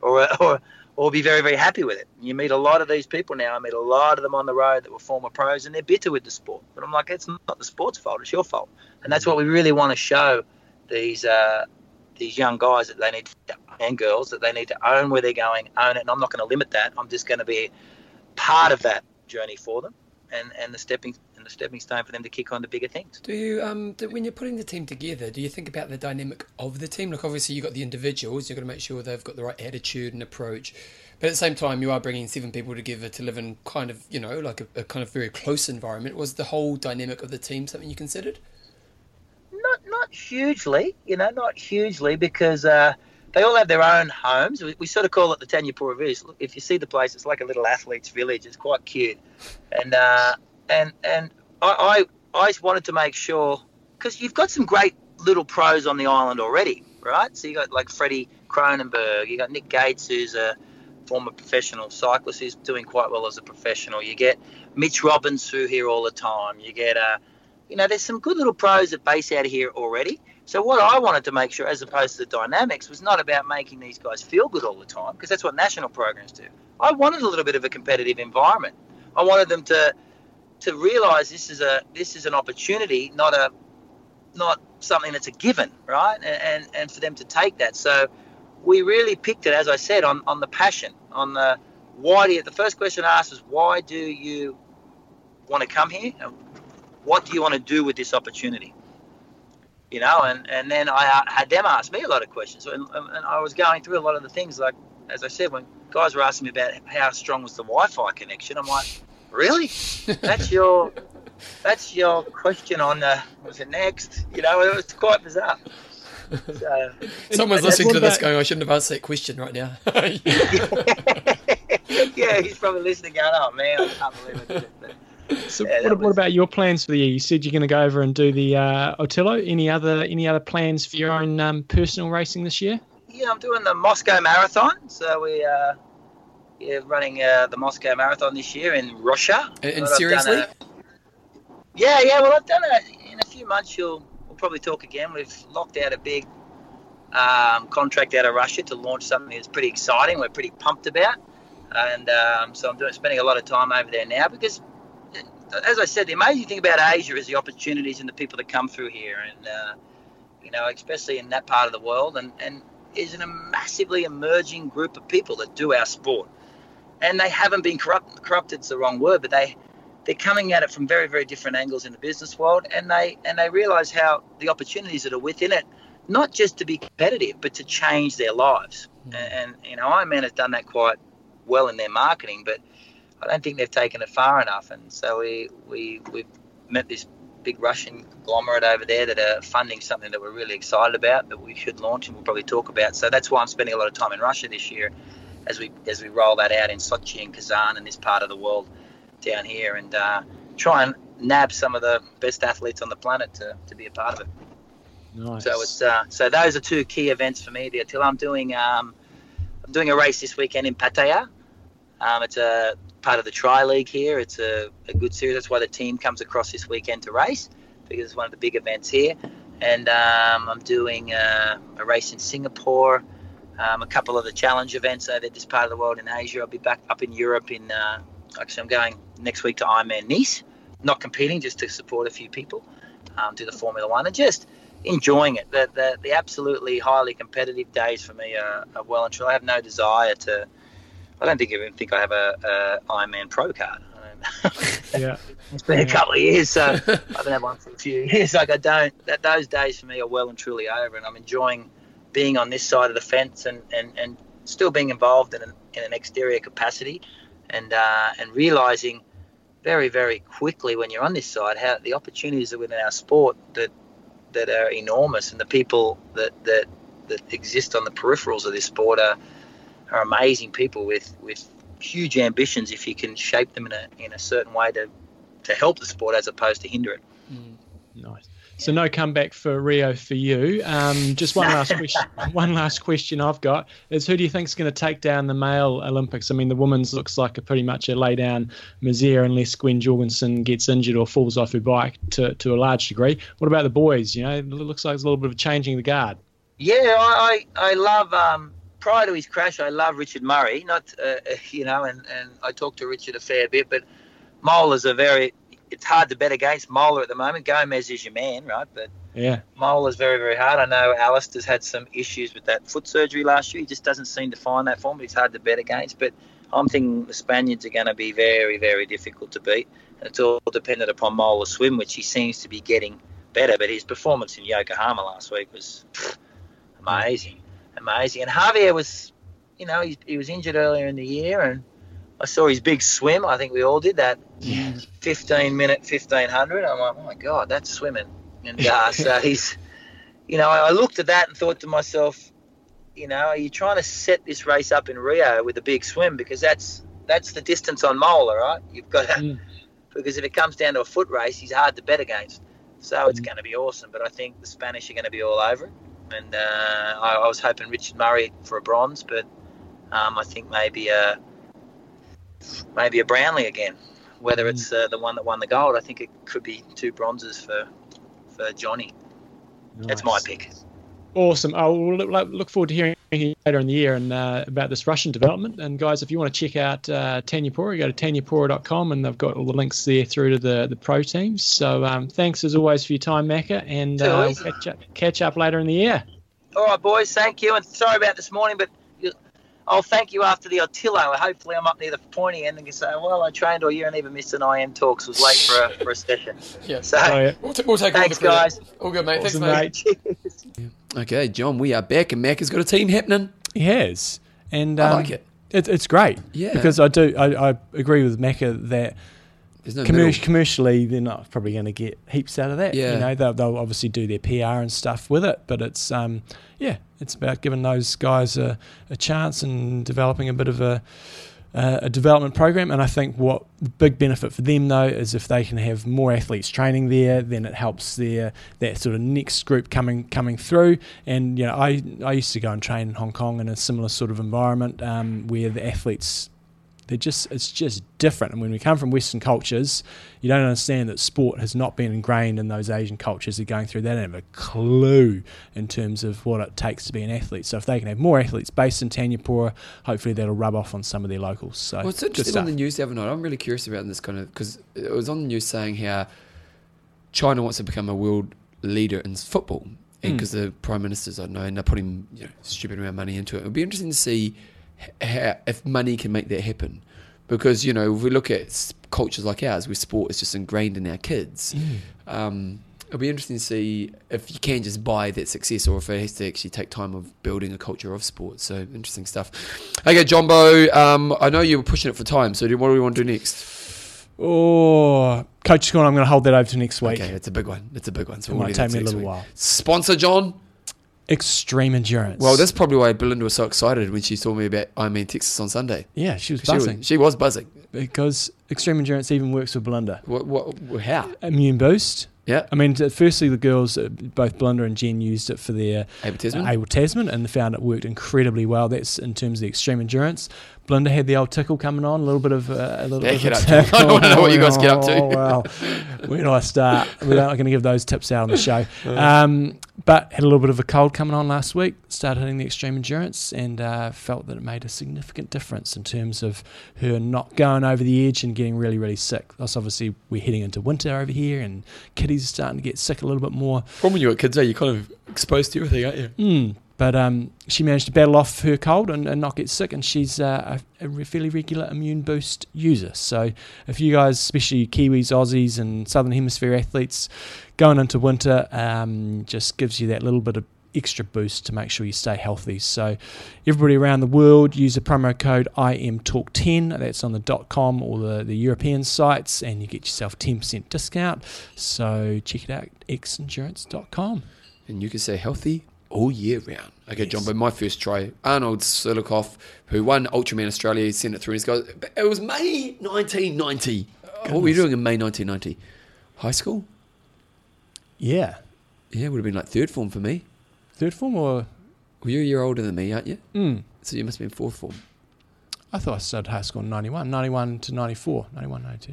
or or or be very very happy with it. You meet a lot of these people now. I meet a lot of them on the road that were former pros, and they're bitter with the sport. But I'm like, it's not the sport's fault; it's your fault. And that's what we really want to show these uh, these young guys that they need to, and girls that they need to own where they're going, own it. And I'm not going to limit that. I'm just going to be part of that journey for them, and and the stepping and the stepping stone for them to kick on to bigger things. Do you um do, when you're putting the team together, do you think about the dynamic of the team? Like obviously you've got the individuals, you've got to make sure they've got the right attitude and approach. But at the same time, you are bringing seven people together to live in kind of, you know, like a, a kind of very close environment. Was the whole dynamic of the team something you considered? Not hugely, you know, not hugely because uh, they all have their own homes. We, we, sort of call it the Thanyapura Village. If you see the place, it's like a little athlete's village. It's quite cute, and uh, and and I, I I wanted to make sure because you've got some great little pros on the island already, right? So you got like Freddie Cronenberg, you got Nick Gates, who's a former professional cyclist who's doing quite well as a professional. You get Mitch Robbins through here all the time. You get uh, you know, there's some good little pros that base out of here already. So what I wanted to make sure, as opposed to the dynamics, was not about making these guys feel good all the time, because that's what national programs do. I wanted a little bit of a competitive environment. I wanted them to to realise this is a this is an opportunity, not a not something that's a given, right? And, and for them to take that. So we really picked it, as I said, on on the passion, on the why do you, the first question asked was why do you want to come here and what do you want to do with this opportunity you know and and then i uh, had them ask me a lot of questions and, and i was going through a lot of the things like as i said when guys were asking me about how strong was the wi-fi connection i'm like really that's your that's your question on the was it next you know it was quite bizarre so, Someone's listening to this going, I shouldn't have asked that question right now. yeah, he's probably listening going, oh man, I can't believe it. But, so yeah, what, was... what, about your plans for the year? You said you're going to go over and do the uh, ÖtillÖ. Any other any other plans for your own um, personal racing this year? Yeah, I'm doing the Moscow Marathon. So we uh, yeah running uh, the Moscow Marathon this year in Russia. And, and seriously? A... yeah, yeah. Well, I've done it in a few months. You'll we'll probably talk again. We've locked out a big um, contract out of Russia to launch something that's pretty exciting. We're pretty pumped about and um, so I'm doing, spending a lot of time over there now because, as I said, the amazing thing about Asia is the opportunities and the people that come through here, and uh, you know, especially in that part of the world, and and is a massively emerging group of people that do our sport, and they haven't been corrupt. Corrupted's the wrong word, but they they're coming at it from very very different angles in the business world, and they and they realise how the opportunities that are within it, not just to be competitive, but to change their lives. Mm. And, and you know, Ironman has done that quite well in their marketing, but I don't think they've taken it far enough. And so we we we've met this big Russian conglomerate over there that are funding something that we're really excited about that we should launch and we'll probably talk about. So that's why I'm spending a lot of time in Russia this year as we as we roll that out in Sochi and Kazan and this part of the world down here and uh, try and nab some of the best athletes on the planet to, to be a part of it. Nice. So it's uh, so those are two key events for me. Till I'm doing um, I'm doing a race this weekend in Pattaya. Um, it's a part of the Tri League here. It's a, a, good series. That's why the team comes across this weekend to race because it's one of the big events here. And um, I'm doing uh, a race in Singapore, um, a couple of the challenge events over this part of the world in Asia. I'll be back up in Europe in uh, actually I'm going next week to Ironman Nice, not competing, just to support a few people, um, do the Formula One, and just enjoying it. The, the, the absolutely highly competitive days for me are, are well and truly. I have no desire to. I don't think even think I have a, a Ironman Pro card. yeah, it's been yeah. a couple of years, so I haven't had one for a few years. Like I don't. That those days for me are well and truly over, and I'm enjoying being on this side of the fence and and, and still being involved in an, in an exterior capacity, and uh, and realizing very very quickly when you're on this side how the opportunities are within our sport that that are enormous, and the people that that that exist on the peripherals of this sport are are amazing people with with huge ambitions. If you can shape them in a in a certain way to to help the sport as opposed to hinder it. Mm. Nice. So no comeback for Rio for you. Um, just one last question. one last question I've got is who do you think is going to take down the male Olympics? I mean, the women's looks like a pretty much a lay down misère unless Gwen Jorgensen gets injured or falls off her bike to, to a large degree. What about the boys? You know, it looks like there's a little bit of a changing the guard. Yeah, I I, I love. Um, prior to his crash, I love Richard Murray. Not uh, you know, and and I talked to Richard a fair bit, but Mola is a very it's hard to bet against Mola at the moment. Gomez is your man, right? But yeah, is very, very hard. I know Alistair's had some issues with that foot surgery last year. He just doesn't seem to find that form, but he's hard to bet against. But I'm thinking the Spaniards are going to be very, very difficult to beat. And it's all dependent upon Mola's swim, which he seems to be getting better. But his performance in Yokohama last week was amazing, amazing. And Javier was, you know, he, he was injured earlier in the year and I saw his big swim. I think we all did that. Yeah. 15 minute 1500. I'm like, oh my God, that's swimming. And uh, so he's, you know, I looked at that and thought to myself, you know, are you trying to set this race up in Rio with a big swim? Because that's that's the distance on Mola, right? You've got to, mm. because if it comes down to a foot race, he's hard to bet against. So it's mm. going to be awesome. But I think the Spanish are going to be all over it. And uh, I, I, was hoping Richard Murray for a bronze, but um, I think maybe a maybe a Brownlee again. whether it's uh, the one that won the gold. I think it could be two bronzes for for Jonny. That's my pick. Awesome. I will look, look forward to hearing you later in the year and uh, about this Russian development. And guys, if you want to check out uh, Thanyapura, go to thanyapura.com and they've got all the links there through to the, the pro teams. So um, thanks as always for your time, Macca, and Too uh, easy. catch, up, catch up later in the year. All right, boys. Thank you, and sorry about this morning, but you- I'll thank you after the ÖtillÖ. Hopefully, I'm up near the pointy end and can say, "Well, I trained all year and even missed an IM talks. Was late for a for a session." Yeah. So, Oh, yeah. We'll, t- we'll take Thanks, all the credit. guys. All good, mate. Awesome, Thanks, mate. mate. Okay, John, we are back, and Mac has got a team happening. He has. And I um, like it. It, it's great. Yeah. Because I do, I, I agree with Macca that no commer- commercially they're not probably going to get heaps out of that. Yeah. You know, they'll, they'll obviously do their PR and stuff with it, but it's um, yeah, it's about giving those guys a, a chance and developing a bit of a uh, a development program. And I think what the big benefit for them though is if they can have more athletes training there, then it helps their that sort of next group coming coming through. And you know, I I used to go and train in Hong Kong in a similar sort of environment um, where the athletes they're just it's just different and when we come from western cultures you don't understand that sport has not been ingrained in those asian cultures they're going through they don't have a clue in terms of what it takes to be an athlete so if they can have more athletes based in thanyapura hopefully that'll rub off on some of their locals so Well, it's interesting on the news the other night. I'm really curious about this kind of because it was on the news saying how China wants to become a world leader in football, and Mm. because the prime ministers, I don't know, and they're putting you know, stupid amount of money into it. It would be interesting to see if money can make that happen. Because you know, if we look at cultures like ours, where sport is just ingrained in our kids, um, it'll be interesting to see if you can just buy that success, or if it has to actually take time of building a culture of sport. So interesting stuff. Okay, Jumbo, um, I know you were pushing it for time, so what do we want to do next? oh coach corner i'm going to hold that over to next week Okay, it's a big one. It's a big one. So it we'll might take me a little week. while Sponsor John. Extreme endurance Well, that's probably why Belinda was so excited when she told me about Ironman Texas on Sunday. yeah she was She was, buzzing she was buzzing. because extreme endurance even works with belinda What? What? How? immune boost Yeah. I mean, firstly, the girls, uh, both Belinda and Jen, used it for their Ava Tasman. uh, Abel Tasman and found it worked incredibly well. That's in terms of the extreme endurance. Belinda had the old tickle coming on, a little bit of uh, a little Yeah, bit of to it. I tickle. wanna know what you guys get up to. Oh, well, where do I start? We're not going to give those tips out on the show. Um, but had a little bit of a cold coming on last week. Started hitting the extreme endurance and uh, felt that it made a significant difference in terms of her not going over the edge and getting really, really sick. That's obviously we're heading into winter over here, and kiddies are starting to get sick a little bit more. From when you were kids, eh, you're kind of exposed to everything, aren't you? Mm. But um, she managed to battle off her cold and, and not get sick, and she's uh, a, a fairly regular immune boost user. So, if you guys, especially Kiwis, Aussies, and Southern Hemisphere athletes, going into winter, um, just gives you that little bit of extra boost to make sure you stay healthy. So, everybody around the world use the promo code IMTalk10. That's on the .com or the, the European sites, and you get yourself 10% discount. So, check it out, xendurance.com. And you can stay healthy all year round. Okay, Yes. John, but my first try, Arnold Silikoff, who won Ultraman Australia, sent it through. He's got, it was May 1990. What were you doing in May 1990? High school? Yeah. Yeah, it would have been like third form for me. Third form or Well, you're a year older than me, aren't you? Mm. So you must have been fourth form. I thought I started high school in 91, 91 to 94, 91, 92.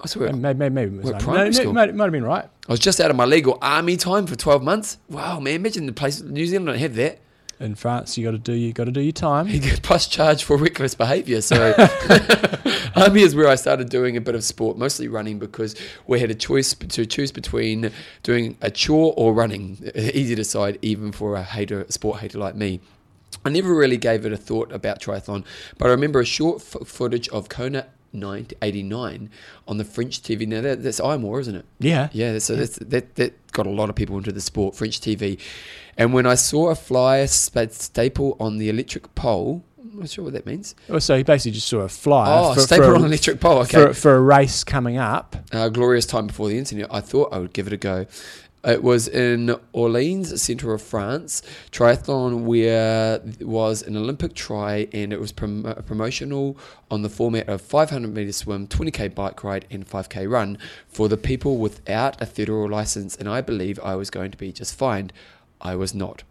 I swear, Maybe, maybe, maybe it was we're 90. primary No, school. It might, might have been right. I was just out of my legal army time for 12 months. Wow, man, imagine the place, New Zealand don't have that. In France, you got to do you got to do your time. You get plus charge for reckless behaviour. So, army is where I started doing a bit of sport, mostly running, because we had a choice to choose between doing a chore or running. Easy to decide, even for a hater, sport hater like me. I never really gave it a thought about triathlon, but I remember a short f- footage of Kona 89 on the French TV. Now that, that's Iron War, isn't it? Yeah. Yeah, so that's, that that got a lot of people into the sport, French TV. And when I saw a fly sp- staple on the electric pole, I'm not sure what that means. Oh, So he basically just saw a flyer Oh, for, staple for, on a, electric pole. Okay, for, for a race coming up. A glorious time before the internet. I thought I would give it a go. It was in Orleans, centre of France, triathlon, where was an Olympic try, and it was prom- promotional on the format of 500 metre swim, 20k bike ride, and 5k run for the people without a federal license. And I believe I was going to be just fine. I was not.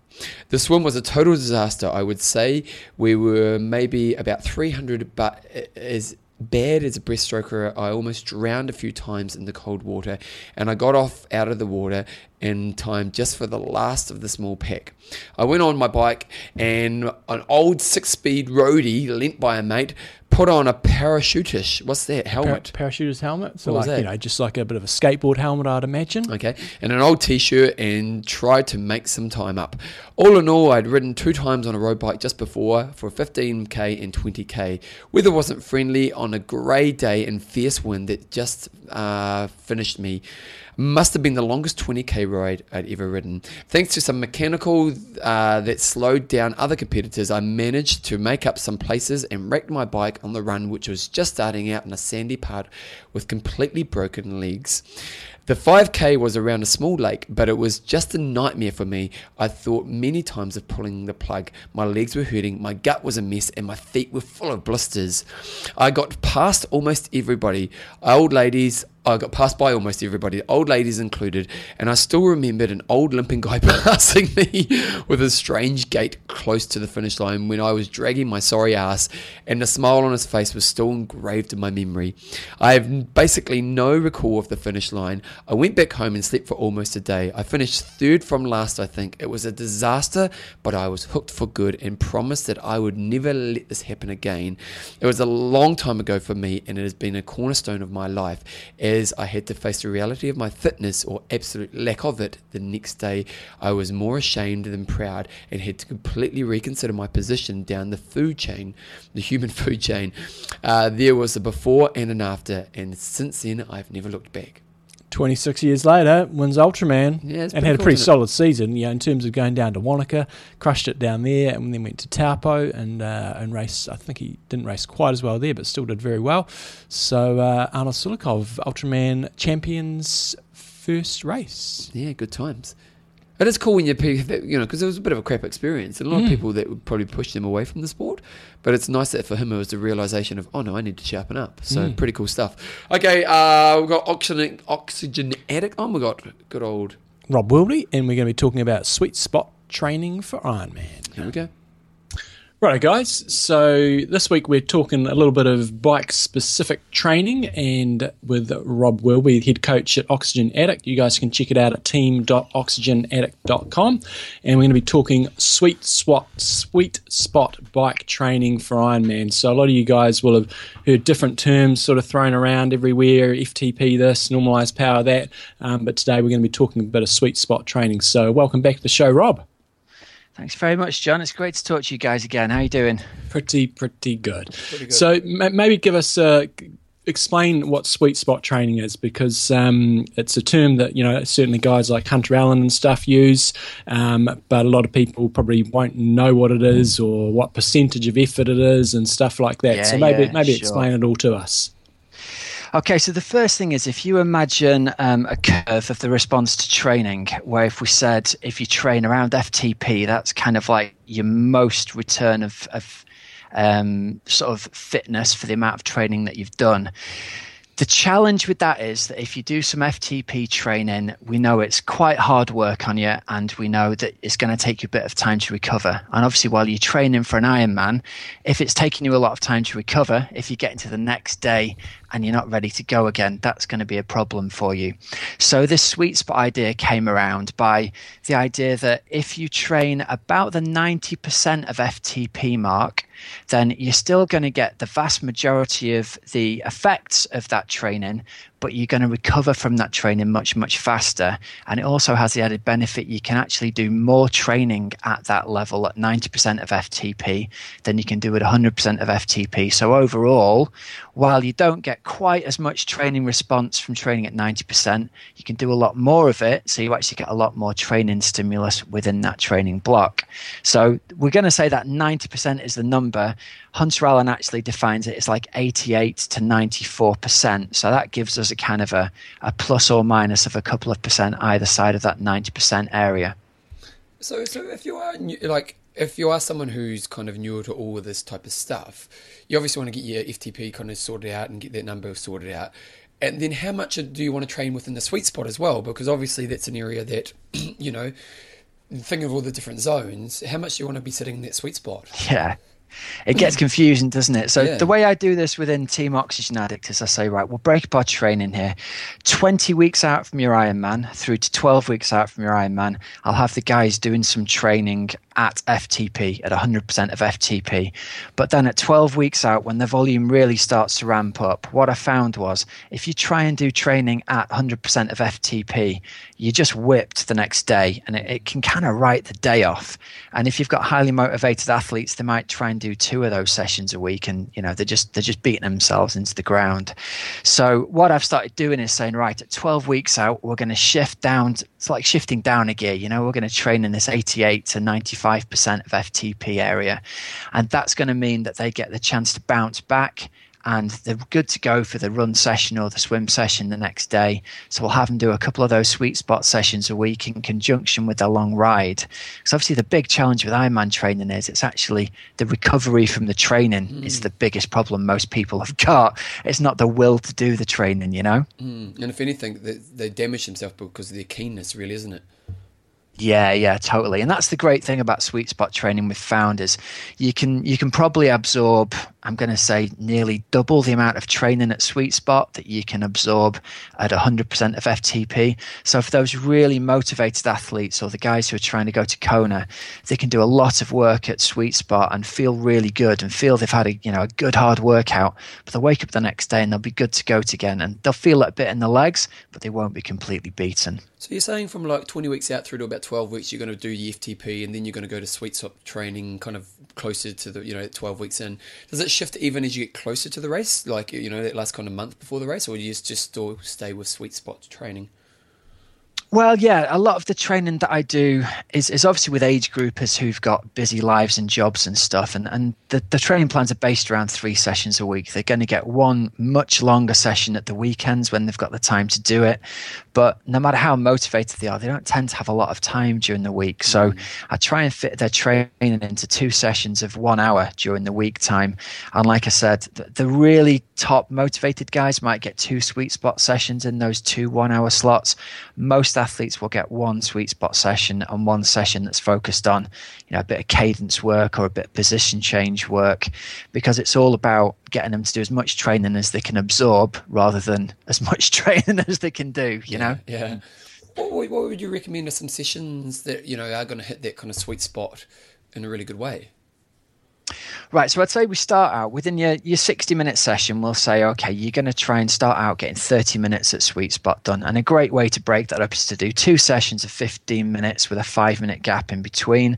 The swim was a total disaster. I would say we were maybe about 300, but it bad as a breaststroker. I almost drowned a few times in the cold water, and I got off out of the water in time just for the last of the small pack. I went on my bike, and an old six-speed roadie lent by a mate put on a parachutish. What's that helmet? Par- parachuter's helmet. So What was like that? you know, just like a bit of a skateboard helmet, I'd imagine. Okay, and an old t-shirt, and tried to make some time up. All in all, I'd ridden two times on a road bike just before for 15k and 20k. Weather wasn't friendly on a grey day and fierce wind that just uh, finished me. Must have been the longest 20k ride I'd ever ridden. Thanks to some mechanical uh, that slowed down other competitors, I managed to make up some places and wrecked my bike on the run, which was just starting out in a sandy part with completely broken legs. The 5k was around a small lake, but it was just a nightmare for me. I thought many times of pulling the plug. My legs were hurting, my gut was a mess, and my feet were full of blisters. I got past almost everybody. Old ladies, I got passed by almost everybody, old ladies included, and I still remembered an old limping guy passing me with a strange gait close to the finish line when I was dragging my sorry ass, and the smile on his face was still engraved in my memory. I have basically no recall of the finish line. I went back home and slept for almost a day. I finished third from last, I think. It was a disaster, but I was hooked for good and promised that I would never let this happen again. It was a long time ago for me, and it has been a cornerstone of my life as I had to face the reality of my fitness or absolute lack of it the next day. I was more ashamed than proud and had to completely reconsider my position down the food chain, the human food chain. Uh, there was a before and an after, and since then I've never looked back. 26 years later, wins Ultraman Yeah, and had a pretty solid season. You know, in terms of going down to Wanaka, crushed it down there, and then went to Taupo and uh, and race. I think he didn't race quite as well there, but still did very well. So uh, Arnold Sulikov, Ultraman champions first race. Yeah, good times. It is cool when you, you know, because it was a bit of a crap experience. And a lot Mm. of people that would probably push them away from the sport. But it's nice that for him it was the realization of, oh no, I need to sharpen up. So Mm. pretty cool stuff. Okay, uh, we've got oxygen, oxygen addict on. We've got good old. Rob Wilby, and we're going to be talking about sweet spot training for Ironman. Here we go. Right, guys. So this week we're talking a little bit of bike specific training and with Rob Wilby, head coach at Oxygen Addict. You guys can check it out at team.oxygenaddict.com. And we're going to be talking sweet spot, sweet spot bike training for Ironman. So a lot of you guys will have heard different terms sort of thrown around everywhere FTP this, normalized power that. Um, but today we're going to be talking a bit of sweet spot training. So welcome back to the show, Rob. Thanks very much, John. It's great to talk to you guys again. How are you doing? Pretty, pretty good. So ma- maybe give us uh, explain what sweet spot training is because um, it's a term that you know certainly guys like Hunter Allen and stuff use, um, but a lot of people probably won't know what it is or what percentage of effort it is and stuff like that. Yeah, so maybe yeah, maybe sure. explain it all to us. Okay, so the first thing is if you imagine um, a curve of the response to training, where if we said if you train around FTP, that's kind of like your most return of, of um, sort of fitness for the amount of training that you've done. The challenge with that is that if you do some FTP training, we know it's quite hard work on you, and we know that it's going to take you a bit of time to recover. And obviously, while you're training for an Ironman, if it's taking you a lot of time to recover, if you get into the next day and you're not ready to go again, that's going to be a problem for you. So, this sweet spot idea came around by the idea that if you train about the 90% of FTP mark, then you're still going to get the vast majority of the effects of that training, but you're going to recover from that training much, much faster. And it also has the added benefit you can actually do more training at that level at 90% of FTP than you can do at 100% of FTP. So, overall, while you don't get quite as much training response from training at 90%, you can do a lot more of it. So, you actually get a lot more training stimulus within that training block. So, we're going to say that 90% is the number. Hunter Allen actually defines it as like 88 to 94%. So, that gives us a kind of a, a plus or minus of a couple of percent either side of that 90% area. So, so if you are new, like, if you are someone who's kind of newer to all of this type of stuff, you obviously want to get your FTP kind of sorted out and get that number sorted out. And then how much do you want to train within the sweet spot as well? Because obviously that's an area that, you know, think of all the different zones. How much do you want to be sitting in that sweet spot? Yeah. It gets hmm. confusing, doesn't it? So Yeah. the way I do this within Team Oxygen Addict is I say, right, we'll break up our training here. 20 weeks out from your Ironman through to 12 weeks out from your Ironman, I'll have the guys doing some training at FTP, at 100% of FTP. But then at 12 weeks out, when the volume really starts to ramp up, what I found was if you try and do training at 100% of FTP, you're just whipped the next day and it, it can kind of write the day off. And if you've got highly motivated athletes, they might try and do two of those sessions a week and you know they're just they're just beating themselves into the ground. So what I've started doing is saying, right, at 12 weeks out, we're going to shift down. It's like shifting down a gear. You know, we're going to train in this 88 to 95% of FTP area, and that's going to mean that they get the chance to bounce back and they're good to go for the run session or the swim session the next day. So we'll have them do a couple of those sweet spot sessions a week in conjunction with their long ride. Because obviously the big challenge with Ironman training is it's actually the recovery from the training Mm. is the biggest problem most people have got. It's not the will to do the training, you know? Mm. And if anything, they, they damage themselves because of their keenness, really, isn't it? Yeah, yeah, totally. And that's the great thing about sweet spot training with founders. You can you can probably absorb, I'm going to say nearly double the amount of training at sweet spot that you can absorb at 100% of FTP. So for those really motivated athletes or the guys who are trying to go to Kona, they can do a lot of work at sweet spot and feel really good and feel they've had a, you know, a good hard workout, but they'll wake up the next day and they'll be good to go again and they'll feel a bit in the legs, but they won't be completely beaten. So you're saying from like 20 weeks out through to about 12 weeks, you're going to do the FTP and then you're going to go to sweet spot training kind of closer to the, you know, 12 weeks in. Does it shift even as you get closer to the race? Like, you know, that last kind of month before the race or do you just, just still stay with sweet spot training? Well, yeah, a lot of the training that I do is, is obviously with age groupers who've got busy lives and jobs and stuff. And, and the, the training plans are based around three sessions a week. They're going to get one much longer session at the weekends when they've got the time to do it. But no matter how motivated they are, they don't tend to have a lot of time during the week. So mm. I try and fit their training into two sessions of one hour during the week time. And like I said, the, the really top motivated guys might get two sweet spot sessions in those two one hour slots. Most athletes will get one sweet spot session and one session that's focused on you know a bit of cadence work or a bit of position change work because it's all about getting them to do as much training as they can absorb rather than as much training as they can do you know Yeah. What, would- what would you recommend are some sessions that, you know, are going to hit that kind of sweet spot in a really good way? Right, so I'd say we start out within your, your 60 minute session. We'll say, okay, you're going to try and start out getting 30 minutes at sweet spot done. And a great way to break that up is to do two sessions of 15 minutes with a five minute gap in between.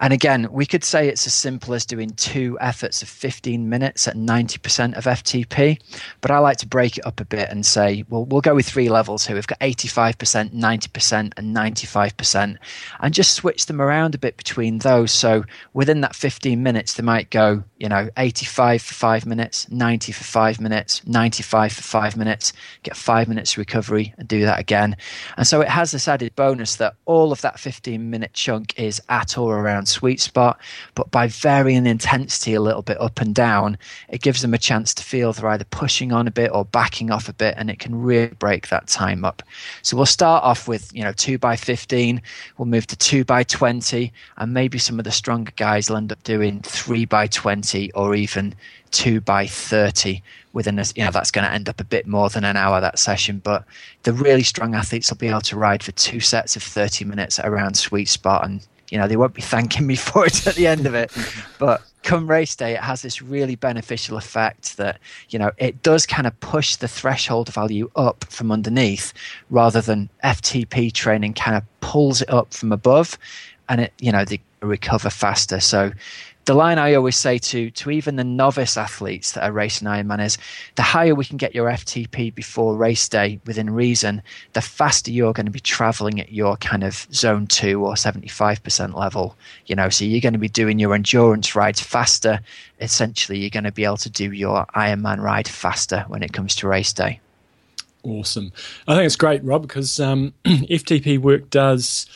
And again, we could say it's as simple as doing two efforts of 15 minutes at 90% of FTP. But I like to break it up a bit and say, well, we'll go with three levels here. We've got 85%, 90%, and 95%, and just switch them around a bit between those. So within that 15 minutes, they might go, you know, 85 for five minutes, 90 for five minutes, 95 for five minutes, get five minutes recovery, and do that again. And so it has this added bonus that all of that 15 minute chunk is at or around sweet spot, but by varying the intensity a little bit up and down, it gives them a chance to feel they're either pushing on a bit or backing off a bit, and it can really break that time up. So we'll start off with, you know, two by 15, we'll move to two by 20, and maybe some of the stronger guys will end up doing three by 20 or even two by 30 within a, you know, that's going to end up a bit more than an hour that session. But the really strong athletes will be able to ride for two sets of 30 minutes around sweet spot. And, you know, they won't be thanking me for it at the end of it. But come race day, it has this really beneficial effect that, you know, it does kind of push the threshold value up from underneath rather than FTP training kind of pulls it up from above and it, you know, they recover faster. So, the line I always say to to even the novice athletes that are racing Ironman is the higher we can get your FTP before race day within reason, the faster you're going to be traveling at your kind of zone two or 75% level. You know, so you're going to be doing your endurance rides faster. Essentially, you're going to be able to do your Ironman ride faster when it comes to race day. Awesome. I think it's great, Rob, because um, FTP work does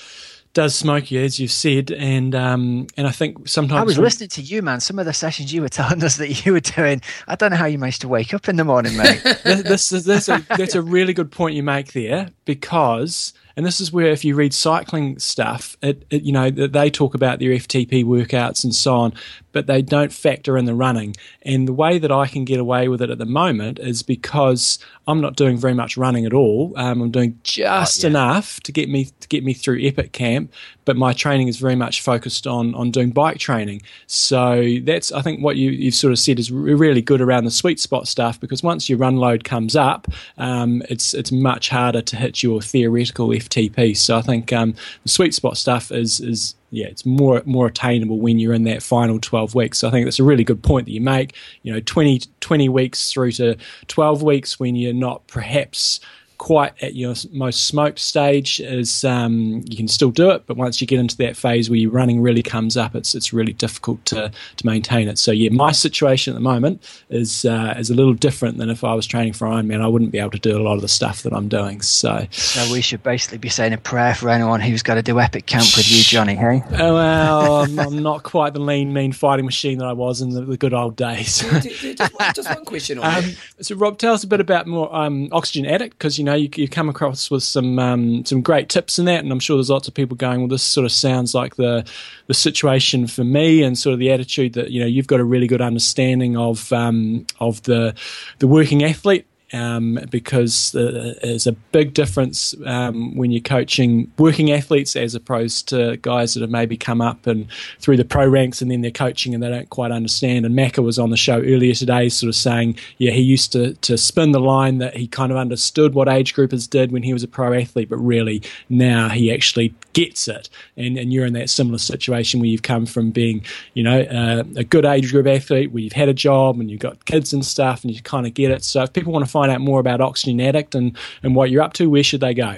does smoke you, as you've said, and um, and I think sometimes I was listening to you, man. Some of the sessions you were telling us that you were doing. I don't know how you managed to wake up in the morning, mate. this, this is that's a, that's a really good point you make there because and this is where if you read cycling stuff, it, it, you know they talk about their FTP workouts and so on, but they don't factor in the running. And the way that I can get away with it at the moment is because I'm not doing very much running at all. Um, I'm doing just oh, yeah. enough to get me to get me through Epic Camp, but my training is very much focused on on doing bike training. So that's I think what you you've sort of said is really good around the sweet spot stuff because once your run load comes up, um, it's it's much harder to hit your theoretical FTP. So I think um, the sweet spot stuff is is yeah, it's more more attainable when you're in that final 12 weeks. So I think that's a really good point that you make. You know, 20, 20 weeks through to 12 weeks when you're not perhaps quite at your most smoked stage is um, you can still do it, but once you get into that phase where your running really comes up, it's it's really difficult to, to maintain it. So yeah, my situation at the moment is uh, is a little different than if I was training for Ironman. I wouldn't be able to do a lot of the stuff that I'm doing. So, so we should basically be saying a prayer for anyone who's got to do epic camp with you, Johnny. Hey? Oh, well, I'm, I'm, not quite the lean, mean fighting machine that I was in the, the good old days. just, one, just, one, question on um, So, Rob, tell us a bit about more um, Oxygen Addict because you know you, you come across with some um, some great tips in that, and I'm sure there's lots of people going, well, this sort of sounds like the the situation for me, and sort of the attitude that you know you've got a really good understanding of um, of the the working athlete um, because uh, there's a big difference um, when you're coaching working athletes as opposed to guys that have maybe come up and through the pro ranks and then they're coaching and they don't quite understand. And Macca was on the show earlier today, sort of saying, yeah, he used to to spin the line that he kind of understood what age groupers did when he was a pro athlete, but really now he actually gets it. And and you're in that similar situation where you've come from being, you know, uh, a good age group athlete where you've had a job and you've got kids and stuff, and you kind of get it. So if people want to find out more about Oxygen Addict and, and what you're up to, where should they go?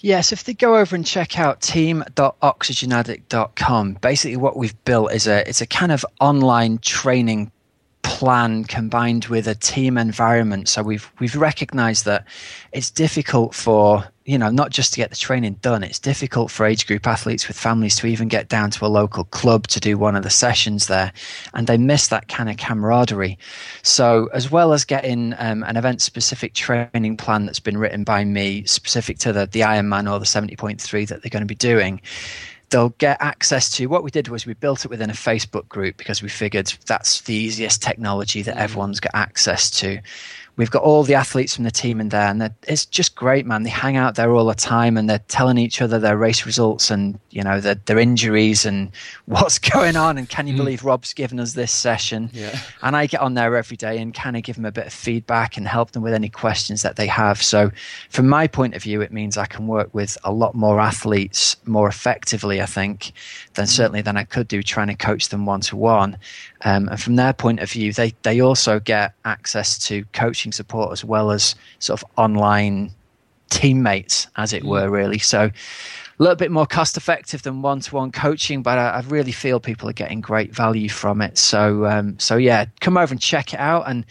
Yes, if they go over and check out team.oxygenaddict.com, basically what we've built is a it's a kind of online training plan combined with a team environment. So we've we've recognised that it's difficult for you know not just to get the training done. It's difficult for age group athletes with families to even get down to a local club to do one of the sessions there, and they miss that kind of camaraderie. So as well as getting um, an event specific training plan that's been written by me specific to the the Ironman or the seventy point three that they're going to be doing they'll get access to what we did was we built it within a Facebook group because we figured that's the easiest technology that mm. everyone's got access to we've got all the athletes from the team in there, and it's just great, man. They hang out there all the time, and they're telling each other their race results and you know their, their injuries and what's going on. And can you mm. believe Rob's given us this session? Yeah. And I get on there every day and kind of give them a bit of feedback and help them with any questions that they have. So, from my point of view, it means I can work with a lot more athletes more effectively, I think, than mm. certainly than I could do trying to coach them one to one. Um, and from their point of view, they, they also get access to coaching support as well as sort of online teammates, as it mm. were, really. So a little bit more cost effective than one to one coaching, but I, I, really feel people are getting great value from it. So, um, so yeah, come over and check it out. And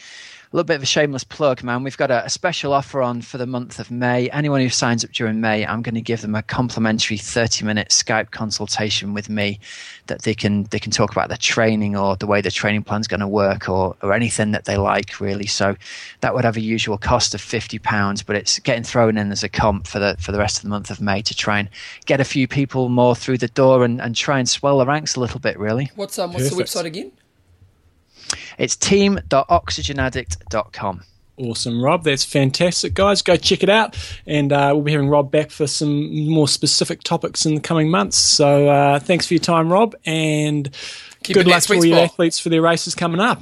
little bit of a shameless plug, man. We've got a, a, special offer on for the month of May. Anyone who signs up during May, I'm going to give them a complimentary 30 minute Skype consultation with me that they can they can talk about their training or the way the training plan's going to work or or anything that they like really. So that would have a usual cost of 50 pounds, but it's getting thrown in as a comp for the for the rest of the month of May to try and get a few people more through the door and, and try and swell the ranks a little bit really. What's um what's Perfect. the website again? It's team.oxygenaddict.com. Awesome, Rob. That's fantastic, guys. Go check it out. And uh, we'll be having Rob back for some more specific topics in the coming months. So uh, thanks for your time, Rob. And Keep good luck to all your athletes for their races coming up.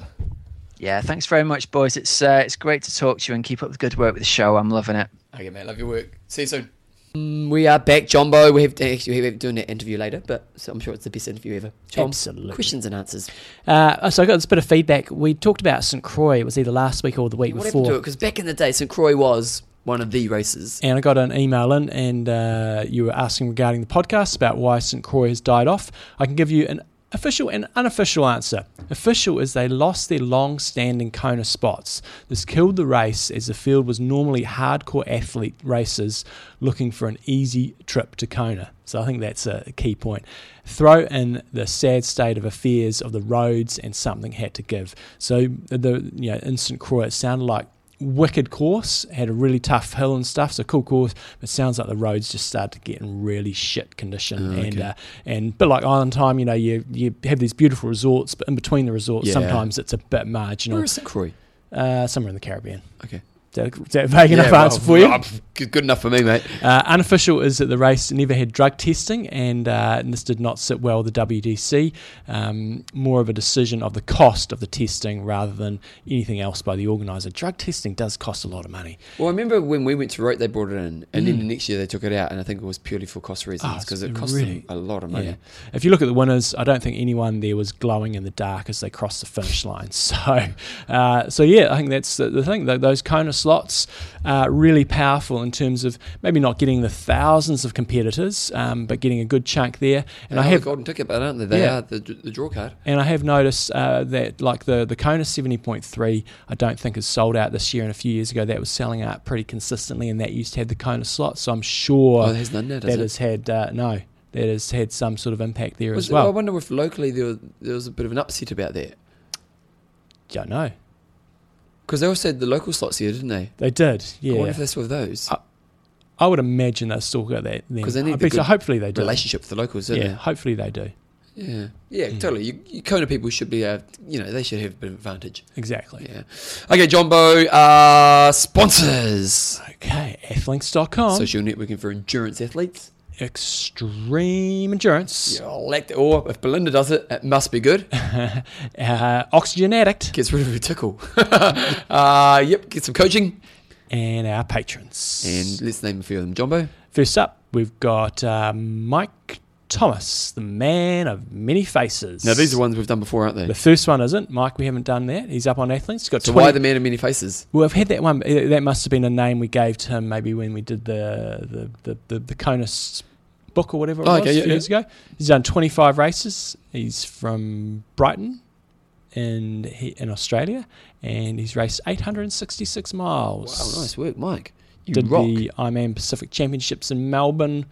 Yeah, thanks very much, boys. It's uh, it's great to talk to you and keep up the good work with the show. I'm loving it. Okay, mate. Love your work. See you soon. Mm, we are back, Jumbo. We have to actually we have doing an interview later, but so I'm sure it's the best interview ever. John, Absolutely. Questions and answers. Uh, so I got this bit of feedback. We talked about St Croix. It was either last week or the week what before. Because back in the day, St Croix was one of the races. And I got an email in, and uh, you were asking regarding the podcast about why St Croix has died off. I can give you an Official and unofficial answer. Official is they lost their long standing Kona spots. This killed the race as the field was normally hardcore athlete racers looking for an easy trip to Kona. So I think that's a key point. Throw in the sad state of affairs of the roads and something had to give. So the you know instant Croix it sounded like wicked course. Had a really tough hill and stuff. So cool course. But it sounds like the roads just started to get in really shit condition. Oh, And okay. uh, and but like Island Time, you know, you you have these beautiful resorts, but in between the resorts, Yeah. sometimes it's a bit marginal. Where is St. Croix? Uh, somewhere in the Caribbean. Okay. Is that vague enough answer for you? Good enough for me, mate. Uh, unofficial is that the race never had drug testing, and, uh, and this did not sit well with the WTC. Um, more of a decision of the cost of the testing rather than anything else by the organiser. Drug testing does cost a lot of money. Well, I remember when we went to Roth, they brought it in, and then the next year they took it out, and I think it was purely for cost reasons Mm. Oh, because it cost really- them a lot of money. Yeah. If you look at the winners, I don't think anyone there was glowing in the dark as they crossed the finish line. So, uh, so yeah, I think that's the, the thing. Th those Kona slots are really powerful in terms of maybe not getting the thousands of competitors, um, but getting a good chunk there. And I have golden ticket, but aren't they? They Yeah. are the, the draw card. And I have noticed uh, that, like the the Kona seventy point three, I don't think is sold out this year. And a few years ago, that was selling out pretty consistently, and that used to have the Kona slot. So I'm sure Oh, none now, that it? has had uh, no, that has had some sort of impact there Was as it- I wonder if locally there was, there was a bit of an upset about that Don't know. Because they also had the local slots here, didn't they? They did, I wonder yeah. if that's with those Uh, I would imagine they've still got that. Because they need I the bet you- good hopefully they do. relationship with the locals, don't Yeah, hopefully they do. Yeah, yeah, Mm. totally. You, you Kona people should be, uh, you know, they should have a bit of advantage. Exactly. Yeah. Okay, Jumbo uh, sponsors. Okay, athlinks.com. Social networking for endurance athletes. Extreme Endurance. Yeah, I'll like that. Or if Belinda does it, it must be good. Uh, Oxygen Addict. Gets rid of her tickle. uh, yep, get some coaching. And our patrons. And let's name a few of them. Jumbo. First up, we've got uh, Mike Thomas, the man of many faces. Now, these are ones we've done before, aren't they? The first one isn't. Mike, we haven't done that. He's up on Athletes. He's got So 20 why the man of many faces? Well, I've had that one. That must have been a name we gave to him maybe when we did the the the the, the Conus book or whatever it Oh, was okay, a yeah, few years ago. He's done 25 races. He's from Brighton in he, in Australia, and he's raced 866 miles. Wow, nice work, Mike. You Did rock. the Ironman Pacific Championships in Melbourne.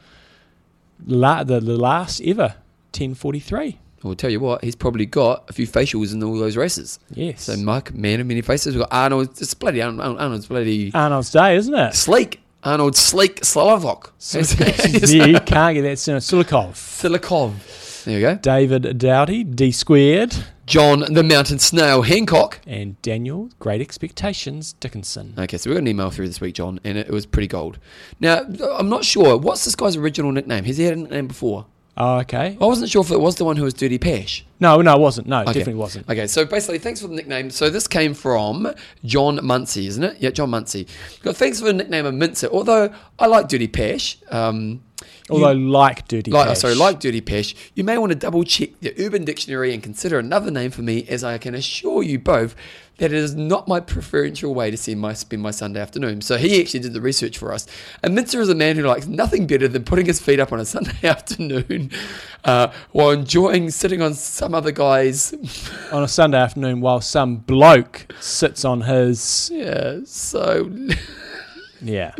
La, the, the last ever 1043. I'll tell you what, he's probably got a few facials in all those races. Yes. So Mike, man of many faces. We've got Arnold. It's bloody Arnold, Arnold's bloody Arnold's Day, isn't it? sleek. Arnold Sleek Slavok. yeah, you can't get that soon. Silikov. Silikov. There you go. David Doughty, D squared. John the Mountain Snail Hancock. and Daniel Great Expectations Dickinson. Okay, so we got an email through this week, John, and it, it was pretty gold. Now, I'm not sure. What's this guy's original nickname? Has he had a nickname before? Oh, okay. I wasn't sure if it was the one who was Dirty Pash. No, no, it wasn't. No, it Okay. definitely wasn't. Okay, so basically, thanks for the nickname. So this came from John Muncie, isn't it? Yeah, John Muncie. Got thanks for the nickname of Mincer. Although I like Dirty Pash. Um, you- Although, like Dirty like, oh, sorry, like Dirty Pesh, you may want to double check the Urban Dictionary and consider another name for me, as I can assure you both that it is not my preferential way to spend my, spend my Sunday afternoon. So he actually did the research for us. And Mincer is a man who likes nothing better than putting his feet up on a Sunday afternoon uh, while enjoying sitting on some other guy's. on a Sunday afternoon while some bloke sits on his. Yeah, so Yeah.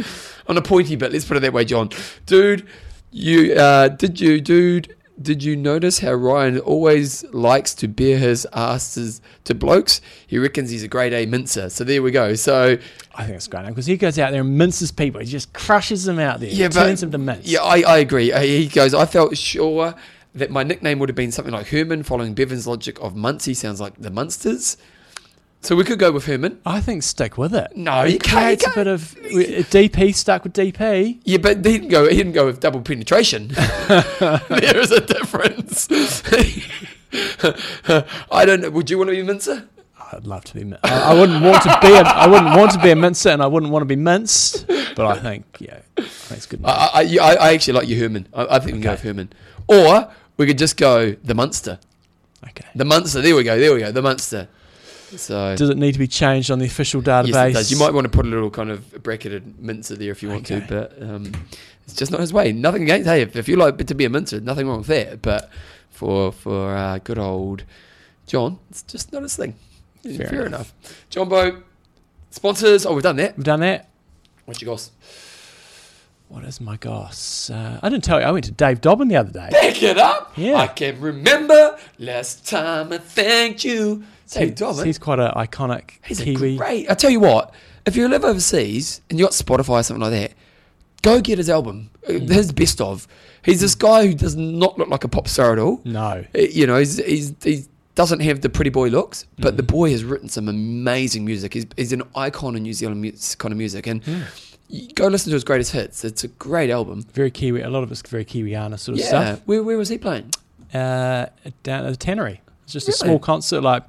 on a pointy bit. Let's put it that way, John. Dude, you uh, did you, dude? Did you notice how Ryan always likes to bare his asses to blokes? He reckons he's a grade A mincer. So there we go. So I think it's great because he goes out there and minces people. He just crushes them out there. yeah, but turns them to mince. yeah, I, I agree. Uh, He goes. I felt sure that my nickname would have been something like Herman, following Bevan's logic of Muncie sounds like the Munsters. So we could go with Herman. I think stick with it. No, you can't- creates a bit of DP stuck with DP. Yeah, but he didn't go. He didn't go with double penetration. there is a difference. I don't know. Would you want to be a mincer? I'd love to be. min- I, I wouldn't want to be. A, I wouldn't want to be a mincer, and I wouldn't want to be minced. But I think, yeah, I think it's good. I, I, I, actually like you, Herman. I, I think we can go with Herman. Or we could just go the Munster. Okay. The Munster. There we go. There we go. The Munster. So Does it need to be changed on the official database? yes, it does. You might want to put a little kind of bracketed mincer there if you want Okay. to, but um, it's just not his way. Nothing against. Hey, if, if you like to be a mincer, nothing wrong with that. But for for uh, good old John, it's just not his thing. Fair Fair, enough. enough. John Bo, sponsors. Oh, we've done that. We've done that. What's your goss? What is my goss? Uh, I didn't tell you. I went to Dave Dobbyn the other day. Back it up. Yeah. I can remember last time I thanked you. Dave He- Dobbyn. He's quite an iconic He's a Kiwi. great. I tell you what, if you live overseas and you got Spotify or something like that, go get his album, uh, Mm. his best of. He's this guy who does not look like a pop star at all. No. Uh, You know, he's, he's he doesn't have the pretty boy looks, but Mm. the boy has written some amazing music. He's, he's an icon in New Zealand mu- kind of music, and Mm. go listen to his greatest hits. It's a great album. Very Kiwi. A lot of it's very Kiwiana sort of Yeah, stuff. where where was he playing? Uh, down at the Tannery. It's just a small concert, like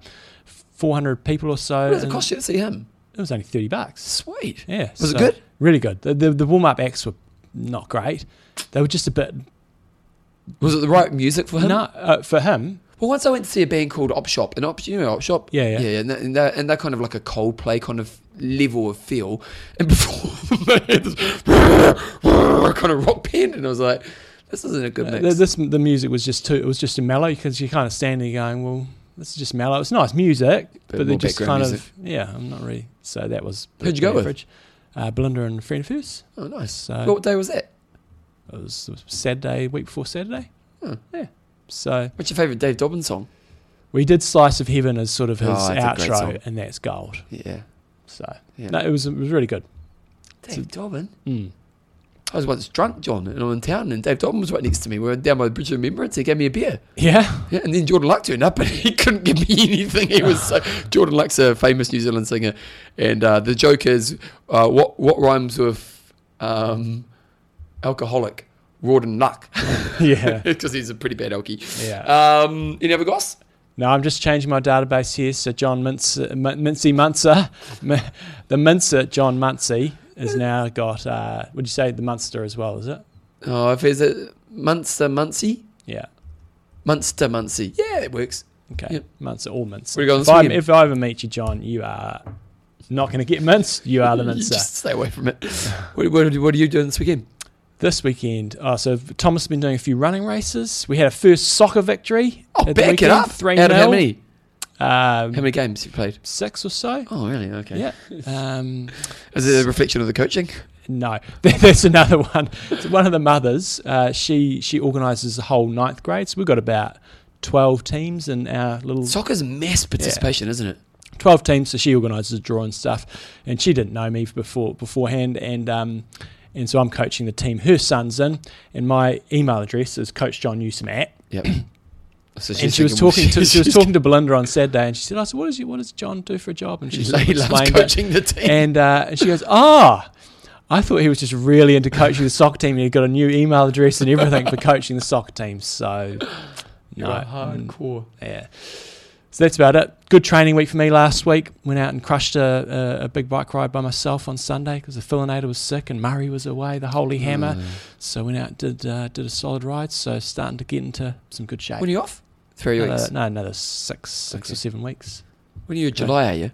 400 people or so. What does it cost you to see him? It was only 30 bucks. Sweet. Yeah. Was it so- good? Really good. The, the, the warm up acts were not great. They were just a bit. Was it the right music for him? No, uh, for him, Well, once I went to see a band called Op Shop, and Op, you know Op Shop, Yeah, yeah. yeah, and, that, and, they're, and they're kind of like a Coldplay kind of level of feel. And before they had this kind of rock band, and I was like, this isn't a good uh, mix. the, this the music was just too. It was just a mellow because you're kind of standing there going, well, this is just mellow. It's nice music, Bit but they're just kind music. of yeah. I'm not really. So that was. Who'd you go with? average. Uh, Belinda and Fred Fuse. oh, nice. So what day was that? it was, it was Saturday, week before Saturday. Hmm. Yeah. So What's your favourite Dave Dobbyn song? we did Slice of Heaven as sort of his Oh, that's a great song. outro, and that's gold. Yeah, So yeah. no, it was it was really good. Dave Dobbyn. Mm. I was once drunk, John, and I'm in town, and Dave Dobbyn was right next to me. We were down by the Bridge of Remembrance. He gave me a beer. Yeah. Yeah, and then Jordan Luck turned up, and he couldn't give me anything. He was so Jordan Luck's a famous New Zealand singer, and uh, the joke is, uh, what what rhymes with um, alcoholic? Rawdon Luck, Yeah. because he's a pretty bad alky. Yeah. Um, any other goss? No, I'm just changing my database here. So John Mintz, uh, M- Mincy Munzer, the Mincer John Muncie has now got. Uh, would you say the Munster as well? Is it? Oh, if it's a Munster Muncie, Yeah. Munster Muncie, yeah, it works. Okay. Yep. Munster or Mincer. Where you going if, I, weekend? if I ever meet you, John, you are not going to get minced. You are the mincer. Just stay away from it. what, what, what are you doing this weekend? This weekend, oh, so Thomas has been doing a few running races. We had a first soccer victory. Oh, back it up. Three Out of how many? Um, How many games you played? Six or so. Oh, really? Okay. Yeah. Um, Is it a reflection of the coaching? No, there's another one. So one of the mothers, uh, she she organises the whole ninth grade. So we've got about twelve teams in our little Soccer's mass participation, isn't it? twelve teams. So she organises the draw and stuff, and she didn't know me before beforehand, and um, and so I'm coaching the team. Her son's in, and my email address is Coach John Newsom at. Yep. So and she was talking to she was talking to Belinda on Saturday, and she said, "I said, what does what does John do for a job?" And she He sort of loves explained it. coaching the team. And, uh, and she goes, Ah, I thought he was just really into coaching the soccer team. He'd got a new email address and everything for coaching the soccer team. So, You're no, mm, hardcore. yeah. So that's about it. Good training week for me last week. Went out and crushed a, a, a big bike ride by myself on Sunday because the Fillinator was sick and Murray was away, the Holy Hammer. Mm. So went out and did, uh, did a solid ride. So starting to get into some good shape. When are you off? Three Another- weeks. no, another six, six Okay. or seven weeks. When are you? July, are you?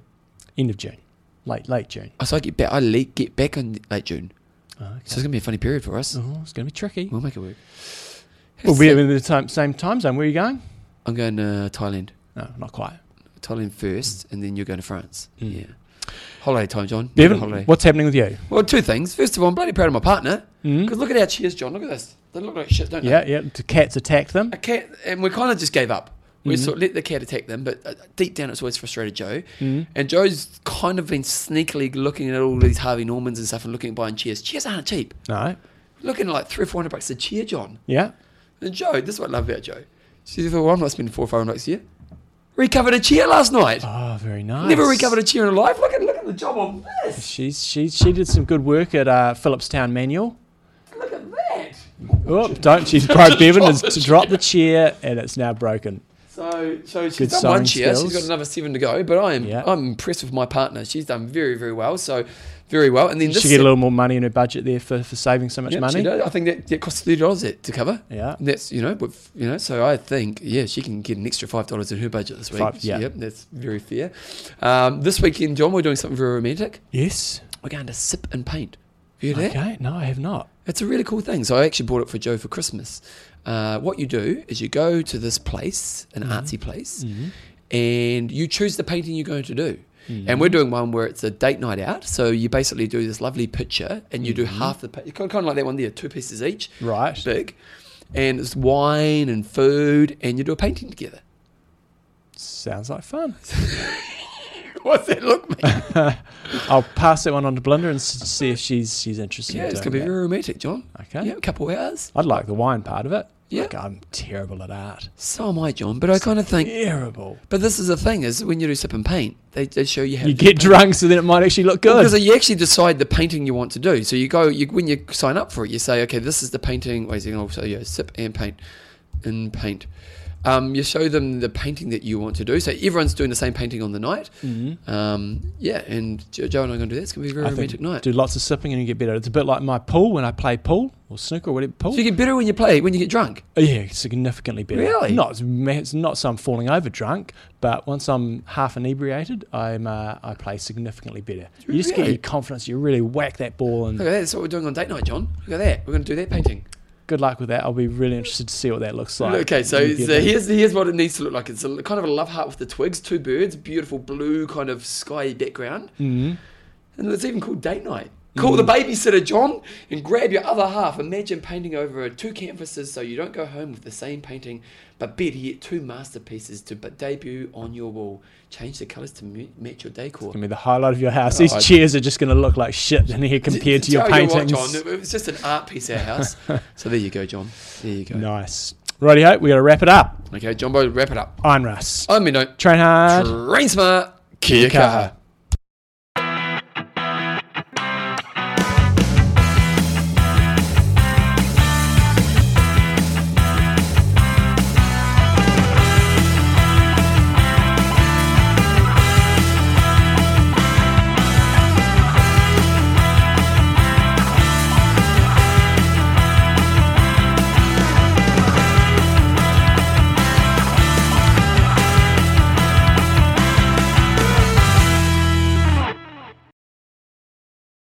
End of June. Late, late June. Oh, so I get back. I late, get back in late June. Oh, okay. So it's gonna be a funny period for us. Oh, it's going to be tricky. We'll make it work. Well, we're in the time, same time zone. Where are you going? I'm going to Thailand. No, not quite. Thailand first, and then you're going to France. Mm. Yeah. Holiday time, John. Bevan, holiday. what's happening with you? Well, two things. First of all, I'm bloody proud of my partner. Mm? Because look at our cheers, John. Look at this. They look like shit, don't Yeah, they? yeah. The cats attacked them. A cat, and we kind of just gave up. We Mhm. sort of let the cat attack them, but uh, deep down it's always frustrated Joe. Mm. And Joe's kind of been sneakily looking at all these Harvey Normans and stuff and looking at buying chairs. Chairs aren't cheap. No. Looking at like three or four hundred bucks a chair, John. Yeah. And Joe, this is what I love about Joe. She said, well, I'm not spending four or five hundred bucks a year. Recovered a chair last night. Oh, very nice. Never recovered a chair in her life. Look at look at the job on this. She's she she did some good work at uh, Phillipstown Manual. Look at that. Oh, don't she's broke Bevan has to drop the chair and it's now broken. So, so she's Good done one sewing chair. skills. She's got another seven to go. But I am, Yeah. I'm impressed with my partner. She's done very, very well. So, very well. And then she get a little more money in her budget there for, for saving so much Yep, money? I think that, that costs thirty dollars to cover. Yeah. And that's you know, with, you know. So I think yeah, she can get an extra five dollars in her budget this week. Five, yeah. Yep, that's very fair. Um, this weekend, John, we're doing something very romantic. Yes. We're going to sip and paint. Have you heard that? Okay. No, I have not. It's a really cool thing. So I actually bought it for Joe for Christmas. Uh, what you do is you go to this place, an Mm-hmm. artsy place, and you choose the painting you're going to do. And we're doing one where it's a date night out. So you basically do this lovely picture, and you do half the. Kind of like that one there, two pieces each, Right. big, and it's wine and food, and you do a painting together. Sounds like fun. What's that look mean? I'll pass that one on to Belinda and see if she's she's interested. Yeah, in it's gonna be that. very romantic, John. Okay. Yeah, a couple of hours. I'd like the wine part of it. Yeah. Like, I'm terrible at art. So am I, John. But I kind of think. Terrible. But this is the thing: is when you do sip and paint, they, they show you how You get drunk, so then it might actually look good. Because you actually decide the painting you want to do. So you go, you, when you sign up for it, you say, okay, this is the painting. Wait, you can also yeah, sip and paint, and paint. Um, you show them the painting that you want to do. So everyone's doing the same painting on the night. Mhm. Um, yeah, and Jo Joe and I are going to do that. It's going to be a very I romantic night. do lots of sipping and you get better. It's a bit like my pool when I play pool or snooker or whatever pool. So you get better when you play, when you get drunk. Oh, yeah, significantly better. Really? Not it's not so I'm falling over drunk, but once I'm half inebriated, I'm uh, I play significantly better. Really? You just get your confidence. You really whack that ball, and Look at that. That's what we're doing on date night, John. Look at that. We're going to do that painting. Good luck with that. I'll be really interested to see what that looks like. okay, so, so here's here's what it needs to look like. It's a, kind of a love heart with the twigs, two birds, beautiful blue kind of sky background. Mhm. And it's even called date night. Call the babysitter, John, and grab your other half. Imagine painting over two canvases so you don't go home with the same painting, but better yet, two masterpieces to b- debut on your wall. Change the colours to match your decor. gonna be the highlight of your house. Oh, These I- chairs are just going to look like shit in here compared to your Tell you what, paintings. John, it was just an art piece, our house. so there you go, John. There you go. Nice. Rightio, we got to wrap it up. Okay, Jumbo, wrap it up. I'm Russ. I'm Mino. Train hard. Train smart. Kia kaha.